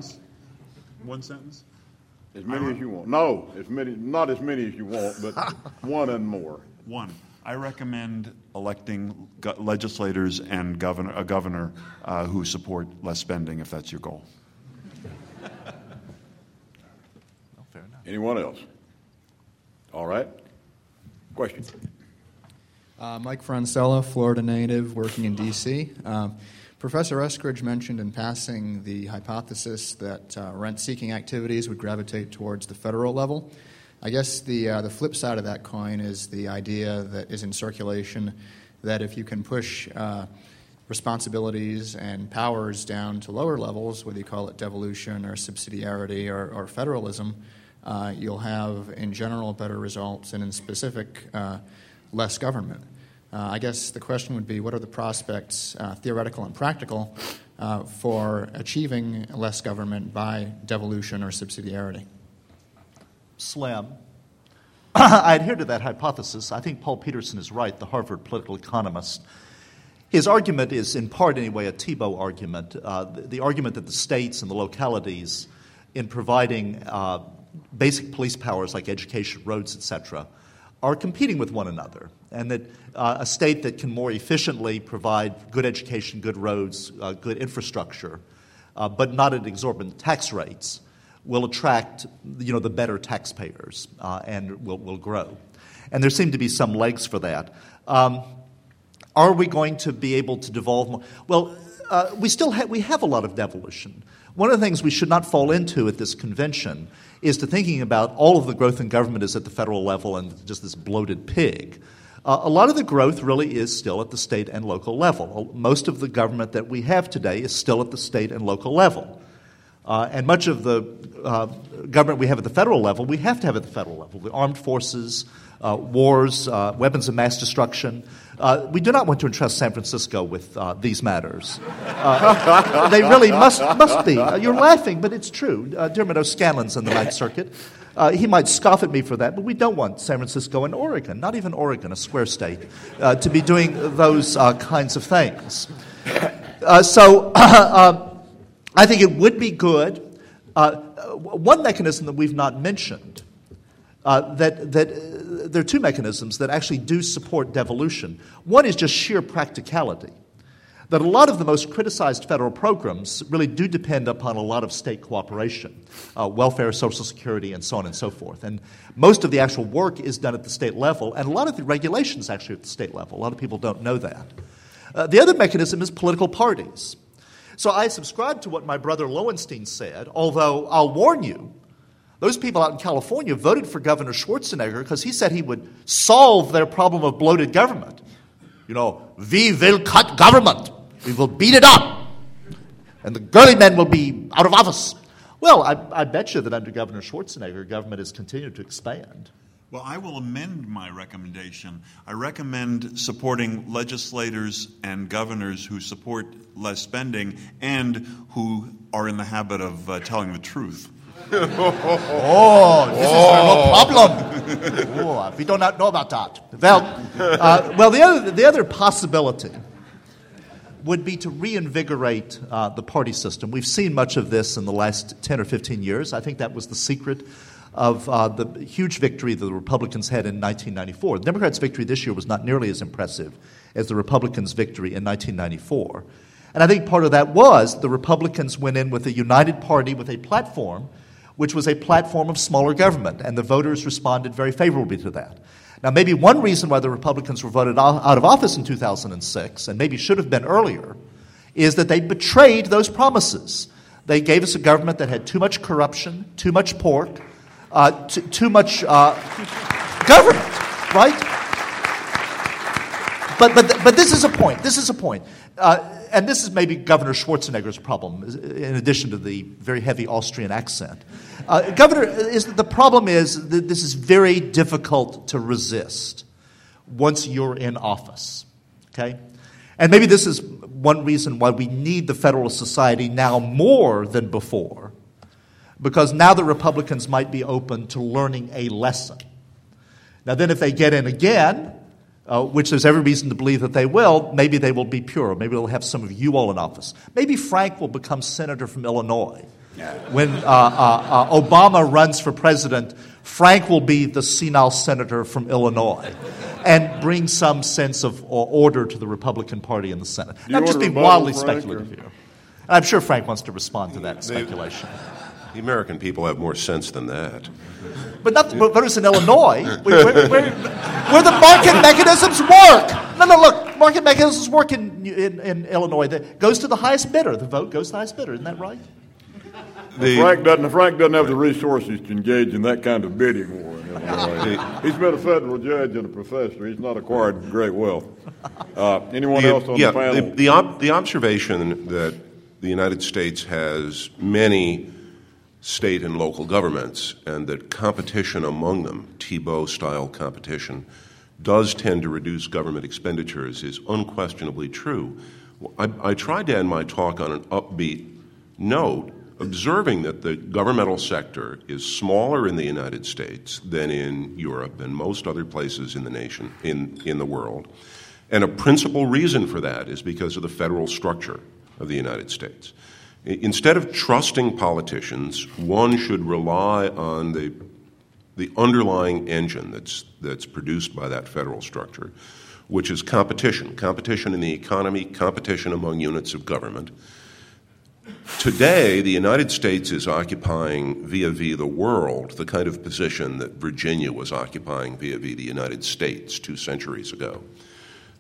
Speaker 5: One sentence?
Speaker 2: As many as you want. No, as many, not as many as you want, but one and more.
Speaker 5: One. I recommend electing go- legislators and governor, a governor uh, who support less spending, if that's your goal. well, fair enough.
Speaker 2: Anyone else? All right. Question.
Speaker 12: Uh, Mike Francella, Florida native, working in D.C. Um, Professor Eskridge mentioned in passing the hypothesis that uh, rent seeking activities would gravitate towards the federal level. I guess the, uh, the flip side of that coin is the idea that is in circulation that if you can push uh, responsibilities and powers down to lower levels, whether you call it devolution or subsidiarity or, or federalism, uh, you'll have, in general, better results, and in specific, uh, less government. Uh, I guess the question would be what are the prospects, uh, theoretical and practical, uh, for achieving less government by devolution or subsidiarity?
Speaker 3: Slim. I adhere to that hypothesis. I think Paul Peterson is right, the Harvard political economist. His argument is, in part anyway, a Tiebout argument. Uh, the, the, argument that the states and the localities, in providing uh, basic police powers like education, roads, etc., are competing with one another, and that uh, a state that can more efficiently provide good education, good roads, uh, good infrastructure, uh, but not at exorbitant tax rates, will attract you know, the better taxpayers uh, and will, will grow. And there seem to be some legs for that. Um, are we going to be able to devolve more? Well, uh, we still ha- we have a lot of devolution. One of the things we should not fall into at this convention is to thinking about all of the growth in government is at the federal level and just this bloated pig. Uh, a lot of the growth really is still at the state and local level. Most of the government that we have today is still at the state and local level. Uh, and much of the uh, government we have at the federal level, we have to have at the federal level. The armed forces, uh, wars, uh, weapons of mass destruction. Uh, we do not want to entrust San Francisco with uh, these matters. they really must, must be. you're laughing, but it's true. Diarmuid O'Scannlain's in the Ninth Circuit. he might scoff at me for that, but we don't want San Francisco and Oregon, not even Oregon, a square state, to be doing those kinds of things. so I think it would be good. Uh, one mechanism that we've not mentioned, uh, that, that uh, there are two mechanisms that actually do support devolution. One is just sheer practicality. That a lot of the most criticized federal programs really do depend upon a lot of state cooperation, uh, welfare, social security, and so on and so forth. And most of the actual work is done at the state level, and a lot of the regulations actually at the state level. A lot of people don't know that. Uh, the other mechanism is political parties. So I subscribe to what my brother Lowenstein said, although I'll warn you, those people out in California voted for Governor Schwarzenegger because he said he would solve their problem of bloated government. You know, we will cut government, we will beat it up, and the girly men will be out of office. Well, I, I bet you that under Governor Schwarzenegger, government has continued to expand.
Speaker 5: Well, I will amend my recommendation. I recommend supporting legislators and governors who support less spending and who are in the habit of uh, telling the truth.
Speaker 3: Oh, this is a real problem. oh, we do not know about that. Well, uh, well the, other, the other possibility would be to reinvigorate uh, the party system. We've seen much of this in the last 10 or 15 years. I think that was the secret of uh, the huge victory that the Republicans had in 1994. The Democrats' victory this year was not nearly as impressive as the Republicans' victory in 1994. And I think part of that was the Republicans went in with a united party with a platform, which was a platform of smaller government, and the voters responded very favorably to that. Now, maybe one reason why the Republicans were voted out of office in 2006, and maybe should have been earlier, is that they betrayed those promises. They gave us a government that had too much corruption, too much pork, uh, t- too much uh, government, right? But, but, but this is a point. This is a point. Uh, and this is maybe Governor Schwarzenegger's problem, in addition to the very heavy Austrian accent. Uh, Governor, is the problem is that this is very difficult to resist once you're in office. Okay, and maybe this is one reason why we need the Federalist Society now more than before, because now the Republicans might be open to learning a lesson. Now, then, if they get in again, uh, which there's every reason to believe that they will, maybe they will be pure. Maybe they'll have some of you all in office. Maybe Frank will become senator from Illinois. When uh, uh, uh, Obama runs for president, Frank will be the senile senator from Illinois and bring some sense of order to the Republican Party in the Senate. I'm just being wildly
Speaker 2: Frank,
Speaker 3: speculative
Speaker 2: or-
Speaker 3: here. And I'm sure Frank wants to respond to that
Speaker 7: They-
Speaker 3: speculation.
Speaker 7: The American people have more sense than that.
Speaker 3: But not the voters in Illinois, where, where, where, where the market mechanisms work. No, no, look, market mechanisms work in, in, in Illinois. That goes to the highest bidder. The vote goes to the highest bidder. Isn't that right?
Speaker 7: The-
Speaker 2: Frank doesn't. Frank doesn't have the resources to engage in that kind of bidding war. in Illinois. He's been a federal judge and a professor. He's not acquired great wealth. Uh, anyone
Speaker 7: The-
Speaker 2: else on
Speaker 7: yeah,
Speaker 2: the panel?
Speaker 7: The, the, ob- the observation that the United States has many state and local governments and that competition among them, Tiebout style competition, does tend to reduce government expenditures is unquestionably true. I, I tried to end my talk on an upbeat note, observing that the governmental sector is smaller in the United States than in Europe and most other places in the nation, in, in the world. And a principal reason for that is because of the federal structure of the United States. Instead of trusting politicians, one should rely on the, the underlying engine that's, that's produced by that federal structure, which is competition competition in the economy, competition among units of government. Today, the United States is occupying vis a vis the world the kind of position that Virginia was occupying vis a vis the United States two centuries ago.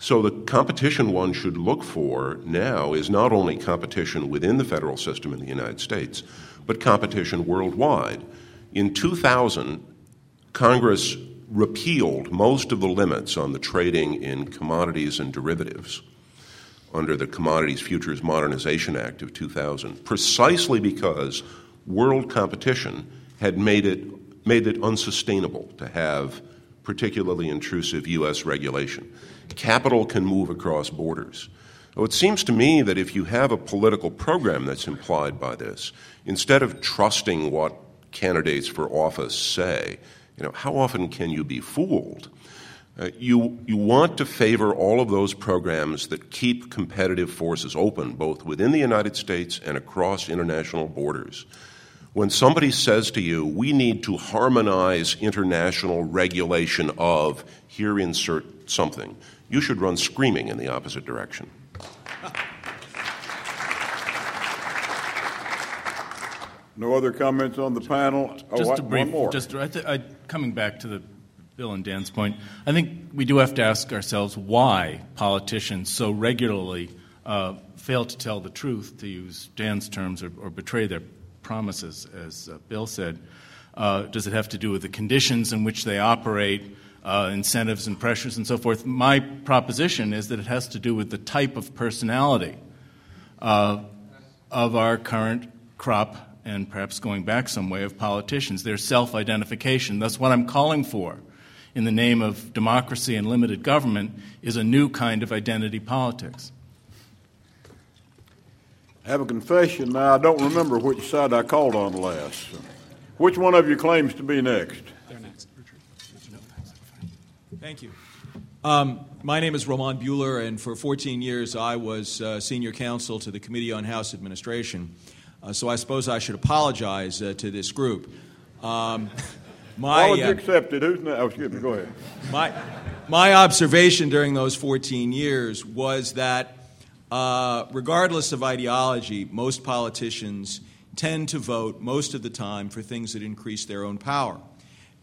Speaker 7: So, the competition one should look for now is not only competition within the federal system in the United States, but competition worldwide. In 2000, Congress repealed most of the limits on the trading in commodities and derivatives under the Commodities Futures Modernization Act of 2000, precisely because world competition had made it, made it unsustainable to have particularly intrusive U.S. regulation. Capital can move across borders. It seems to me that if you have a political program that's implied by this, instead of trusting what candidates for office say, you know, how often can you be fooled? Uh, you, you want to favor all of those programs that keep competitive forces open, both within the United States and across international borders. When somebody says to you, we need to harmonize international regulation of, here insert something, you should run screaming in the opposite direction.
Speaker 2: No other comments on the panel? Oh,
Speaker 6: just
Speaker 2: what-
Speaker 6: a brief,
Speaker 2: one more.
Speaker 6: just I th- I, coming back to the Bill and Dan's point, I think we do have to ask ourselves why politicians so regularly uh, fail to tell the truth, to use Dan's terms, or, or betray their promises, as uh, Bill said. Uh, does it have to do with the conditions in which they operate, uh, incentives and pressures and so forth? My proposition is that it has to do with the type of personality uh, of our current crop and perhaps going back some way of politicians, their self identification. That's what I'm calling for in the name of democracy and limited government is a new kind of identity politics.
Speaker 2: I have a confession. Now, I don't remember which side I called on last. Which one of you claims to be next?
Speaker 13: Thank you. Um, my name is Roman Buhler, and for 14 years I was uh, senior counsel to the Committee on House Administration. Uh, so I suppose I should apologize uh, to this group. Um, my, uh,
Speaker 2: accepted. Who's next? Oh, excuse me. Go ahead.
Speaker 13: my, my observation during those 14 years was that, uh, regardless of ideology, most politicians tend to vote most of the time for things that increase their own power.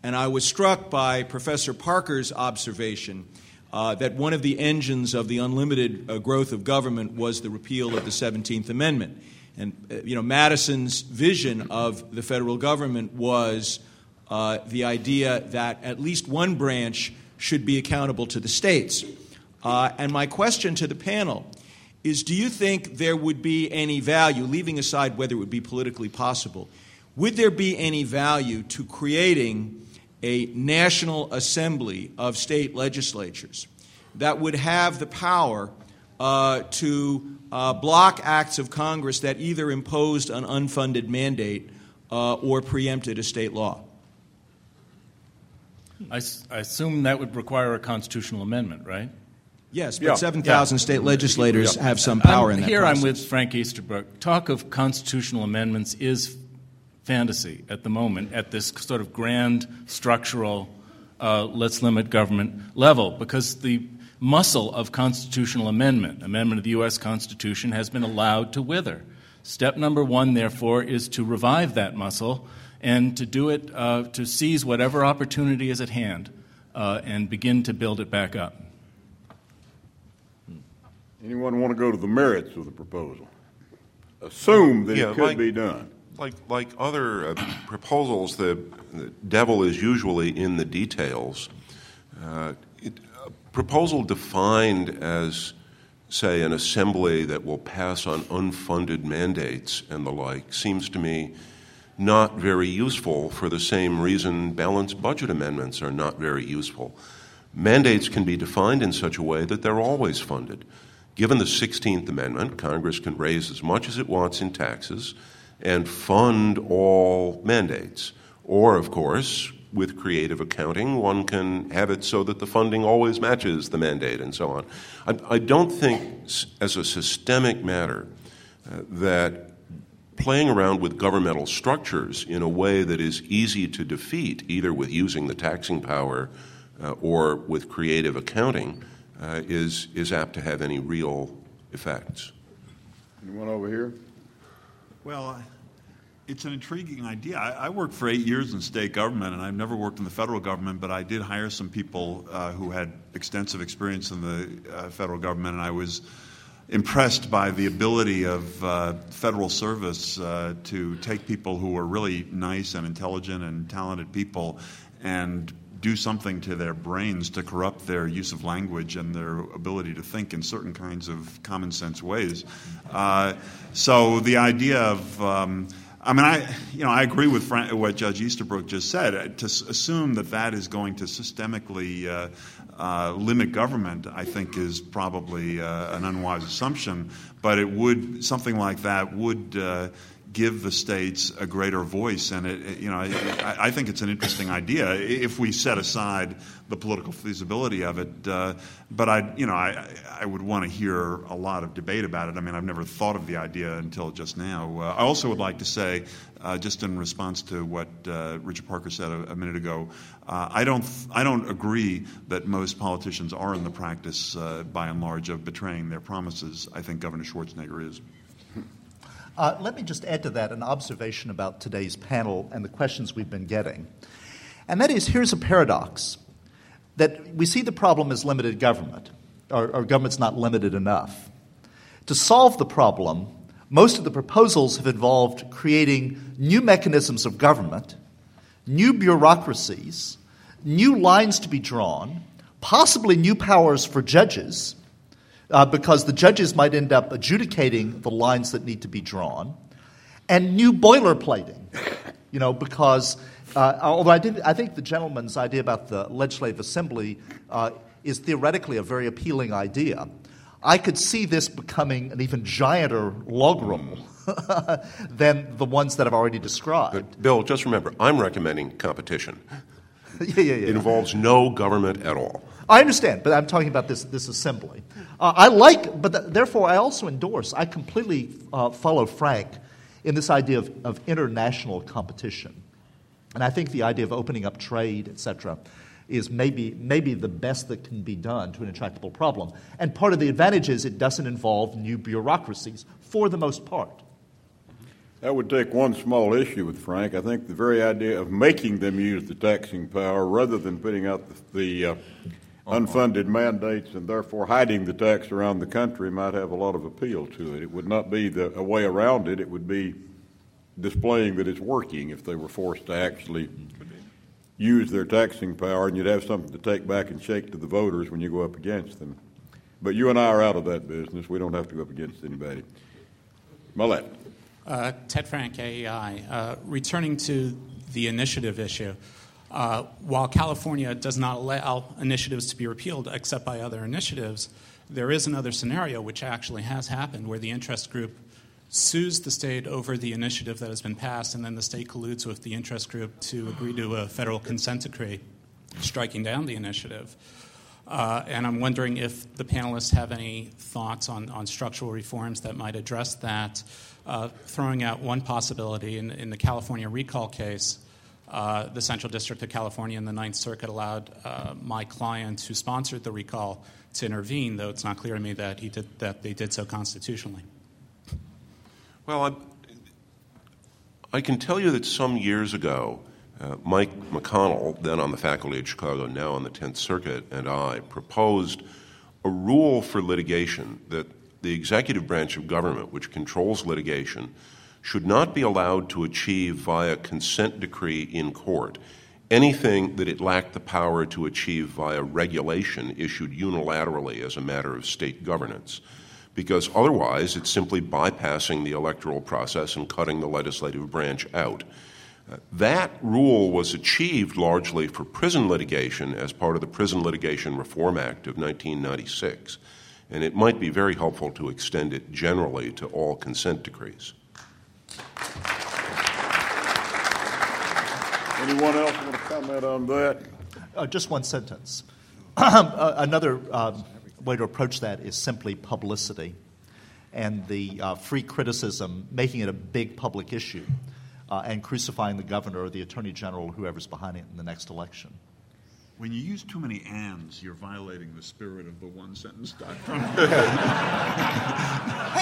Speaker 13: And I was struck by Professor Parker's observation uh, that one of the engines of the unlimited uh, growth of government was the repeal of the 17th Amendment. And, uh, you know, Madison's vision of the federal government was uh, the idea that at least one branch should be accountable to the states. Uh, and my question to the panel is do you think there would be any value, leaving aside whether it would be politically possible, would there be any value to creating a national assembly of state legislatures that would have the power uh, to uh, block acts of Congress that either imposed an unfunded mandate uh, or preempted a state law?
Speaker 6: I, s- I assume that would require a constitutional amendment, right?
Speaker 13: Yes, but 7,000 state legislators have some power
Speaker 6: I'm-
Speaker 13: in that
Speaker 6: Here
Speaker 13: process.
Speaker 6: I'm with Frank Easterbrook. Talk of constitutional amendments is fantasy at the moment at this sort of grand structural uh, let's limit government level because the muscle of constitutional amendment, amendment of the U.S. Constitution, has been allowed to wither. Step number one, therefore, is to revive that muscle and to do it, uh, to seize whatever opportunity is at hand uh, and begin to build it back up.
Speaker 2: Anyone want to go to the merits of the proposal? Assume that
Speaker 7: Yeah,
Speaker 2: it could
Speaker 7: like-
Speaker 2: be done.
Speaker 7: Like, like other uh, proposals, the, the devil is usually in the details. Uh, it, a proposal defined as, say, an assembly that will pass on unfunded mandates and the like seems to me not very useful for the same reason balanced budget amendments are not very useful. Mandates can be defined in such a way that they're always funded. Given the 16th Amendment, Congress can raise as much as it wants in taxes and fund all mandates. Or, of course, with creative accounting, one can have it so that the funding always matches the mandate and so on. I, I don't think, as a systemic matter, uh, that playing around with governmental structures in a way that is easy to defeat, either with using the taxing power uh, or with creative accounting, uh, is, is apt to have any real effects.
Speaker 2: Anyone over here?
Speaker 5: Well, it's an intriguing idea. I, I worked for eight years in state government, and I've never worked in the federal government, but I did hire some people uh, who had extensive experience in the uh, federal government, and I was impressed by the ability of uh, federal service uh, to take people who were really nice and intelligent and talented people and do something to their brains to corrupt their use of language and their ability to think in certain kinds of common sense ways. Uh, so the idea of um, I mean, I you know I agree with what Judge Easterbrook just said. Uh, To assume that that is going to systemically uh, uh, limit government, I think, is probably uh, an unwise assumption. But it would something like that would. Give the states a greater voice, and it, it- you know, I, I think it's an interesting idea if we set aside the political feasibility of it. Uh, but I, you know, I, I would want to hear a lot of debate about it. I mean, I've never thought of the idea until just now. Uh, I also would like to say, uh, just in response to what uh, Richard Parker said a, a minute ago, uh, I don't, I don't agree that most politicians are in the practice, uh, by and large, of betraying their promises. I think Governor Schwarzenegger is.
Speaker 3: Uh, let me just add to that an observation about today's panel and the questions we've been getting. And that is here's a paradox that we see the problem as limited government, or, or government's not limited enough. To solve the problem, most of the proposals have involved creating new mechanisms of government, new bureaucracies, new lines to be drawn, possibly new powers for judges uh, because the judges might end up adjudicating the lines that need to be drawn, and new boilerplating, you know, because uh, although I, did, I think the gentleman's idea about the legislative assembly uh, is theoretically a very appealing idea, I could see this becoming an even gianter log roll than the ones that I've already described.
Speaker 7: But, Bill, just remember, I'm recommending competition.
Speaker 3: yeah, yeah, yeah.
Speaker 7: It involves no government at all.
Speaker 3: I understand, but I'm talking about this, this assembly. Uh, I like, but th- therefore I also endorse, I completely uh, follow Frank in this idea of, of international competition. And I think the idea of opening up trade, et cetera, is maybe, maybe the best that can be done to an intractable problem. And part of the advantage is it doesn't involve new bureaucracies, for the most part.
Speaker 2: That would take one small issue with Frank. I think the very idea of making them use the taxing power rather than putting out the, the uh, unfunded mandates and therefore hiding the tax around the country might have a lot of appeal to it. It would not be the, a way around it, it would be displaying that it's working if they were forced to actually use their taxing power, and you'd have something to take back and shake to the voters when you go up against them. But you and I are out of that business. We don't have to go up against anybody. Millett.
Speaker 14: Uh, Ted Frank, AEI. Uh, returning to the initiative issue, uh, while California does not allow initiatives to be repealed except by other initiatives, there is another scenario which actually has happened where the interest group sues the state over the initiative that has been passed, and then the state colludes with the interest group to agree to a federal consent decree striking down the initiative. Uh, and I'm wondering if the panelists have any thoughts on, on structural reforms that might address that. Uh, throwing out one possibility in, in the California recall case, uh, the Central District of California and the Ninth Circuit allowed uh, my client who sponsored the recall to intervene, though it's not clear to me that, he did, that they did so constitutionally.
Speaker 7: Well, I, I can tell you that some years ago, uh, Mike McConnell, then on the faculty at Chicago, now on the Tenth Circuit, and I proposed a rule for litigation that the executive branch of government, which controls litigation, should not be allowed to achieve via consent decree in court anything that it lacked the power to achieve via regulation issued unilaterally as a matter of state governance. Because otherwise, it's simply bypassing the electoral process and cutting the legislative branch out. That rule was achieved largely for prison litigation as part of the Prison Litigation Reform Act of 1996, and it might be very helpful to extend it generally to all consent decrees.
Speaker 2: Anyone else want to comment on that?
Speaker 3: Uh, just one sentence. uh, another um, way to approach that is simply publicity and the uh, free criticism, making it a big public issue, uh, and crucifying the governor or the attorney general whoever's behind it in the next election.
Speaker 5: When you use too many ands, you're violating the spirit of the one sentence doctrine.
Speaker 3: hey,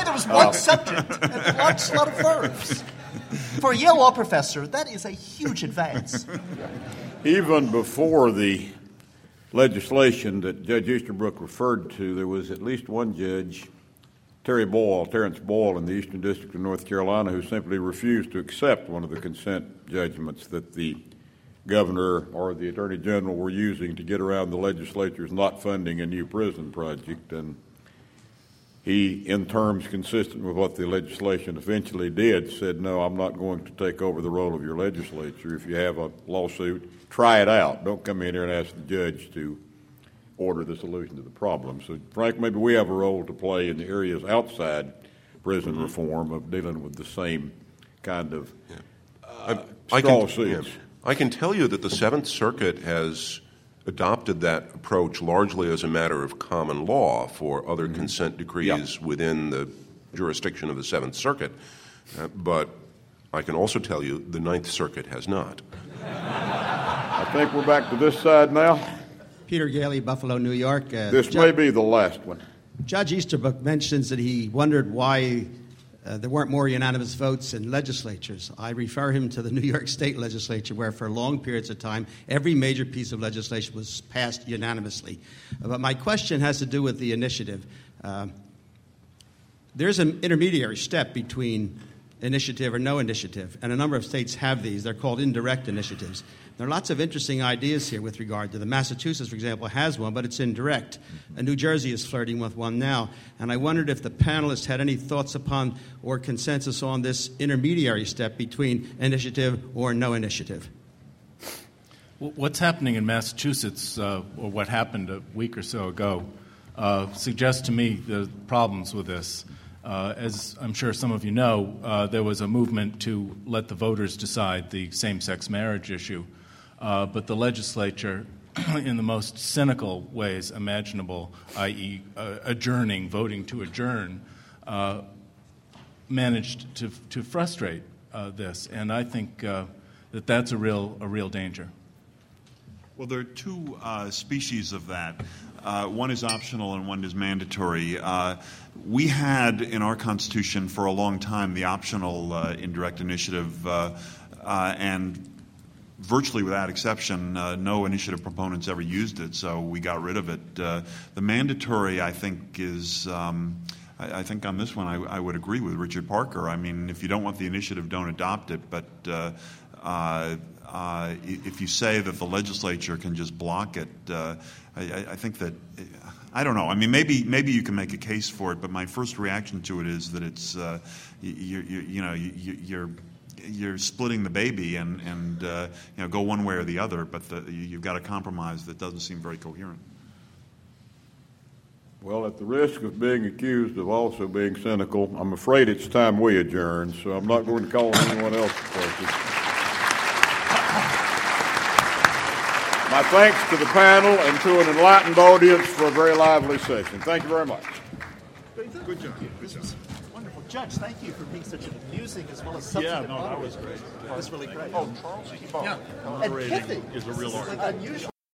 Speaker 3: there was one oh. subject and a large lot of verbs. For a Yale law professor, that is a huge advance.
Speaker 2: Even before the legislation that Judge Easterbrook referred to, there was at least one judge, Terry Boyle, Terrence Boyle, in the Eastern District of North Carolina, who simply refused to accept one of the consent judgments that the governor or the attorney general were using to get around the legislature's not funding a new prison project. And he, in terms consistent with what the legislation eventually did, said, No, I'm not going to take over the role of your legislature. If you have a lawsuit, try it out. Don't come in here and ask the judge to order the solution to the problem. So, Frank, maybe we have a role to play in the areas outside prison mm-hmm. reform of dealing with the same kind of uh, I, I can, yeah.
Speaker 7: I can tell you that the Seventh Circuit has adopted that approach largely as a matter of common law for other mm-hmm. consent decrees within the jurisdiction of the Seventh Circuit. Uh, but I can also tell you the Ninth Circuit has not.
Speaker 2: I think we're back to this side now.
Speaker 15: Peter Gailey, Buffalo, New York.
Speaker 2: Uh, this may be the last one.
Speaker 15: Judge Easterbrook mentions that he wondered why uh, there weren't more unanimous votes in legislatures. I refer him to the New York State legislature, where for long periods of time, every major piece of legislation was passed unanimously. But my question has to do with the initiative. Uh, there's an intermediary step between initiative or no initiative, and a number of states have these. They're called indirect initiatives. There are lots of interesting ideas here with regard to the Massachusetts, for example, has one, but it's indirect. And New Jersey is flirting with one now. And I wondered if the panelists had any thoughts upon or consensus on this intermediary step between initiative or no initiative.
Speaker 6: What's happening in Massachusetts, uh, or what happened a week or so ago, uh, suggests to me the problems with this. Uh, as I'm sure some of you know, uh, there was a movement to let the voters decide the same sex marriage issue. Uh, but the legislature, in the most cynical ways imaginable, i.e., uh, adjourning, voting to adjourn, uh, managed to, to frustrate uh, this. And I think uh, that that's a real, a real danger.
Speaker 5: Well, there are two uh, species of that. one is optional and one is mandatory. We had in our Constitution for a long time the optional indirect initiative, and virtually without exception, uh, no initiative proponents ever used it, so we got rid of it. Uh, the mandatory, I think, is. Um, I, think on this one, I, I, would agree with Richard Parker. I mean, if you don't want the initiative, don't adopt it. But uh, uh, uh if you say that the legislature can just block it, uh, I, I, think that I don't know. I mean, maybe maybe you can make a case for it, but my first reaction to it is that it's uh, you, you, you know you, you're you're splitting the baby and and uh, you know go one way or the other, but the, you've got a compromise that doesn't seem very coherent.
Speaker 2: Well, at the risk of being accused of also being cynical, I'm afraid it's time we adjourn, so I'm not going to call anyone else question. My thanks to the panel and to an enlightened audience for a very lively session. Thank you very much.
Speaker 3: Good job. This was wonderful. Judge, thank you for being such an amusing as well as substantive
Speaker 16: no, that was great.
Speaker 3: That was really great.
Speaker 16: Oh, Charles Keebaugh,
Speaker 3: Yeah. And
Speaker 16: moderating
Speaker 3: pithy.
Speaker 16: is a real
Speaker 3: is
Speaker 16: art.
Speaker 3: unusual.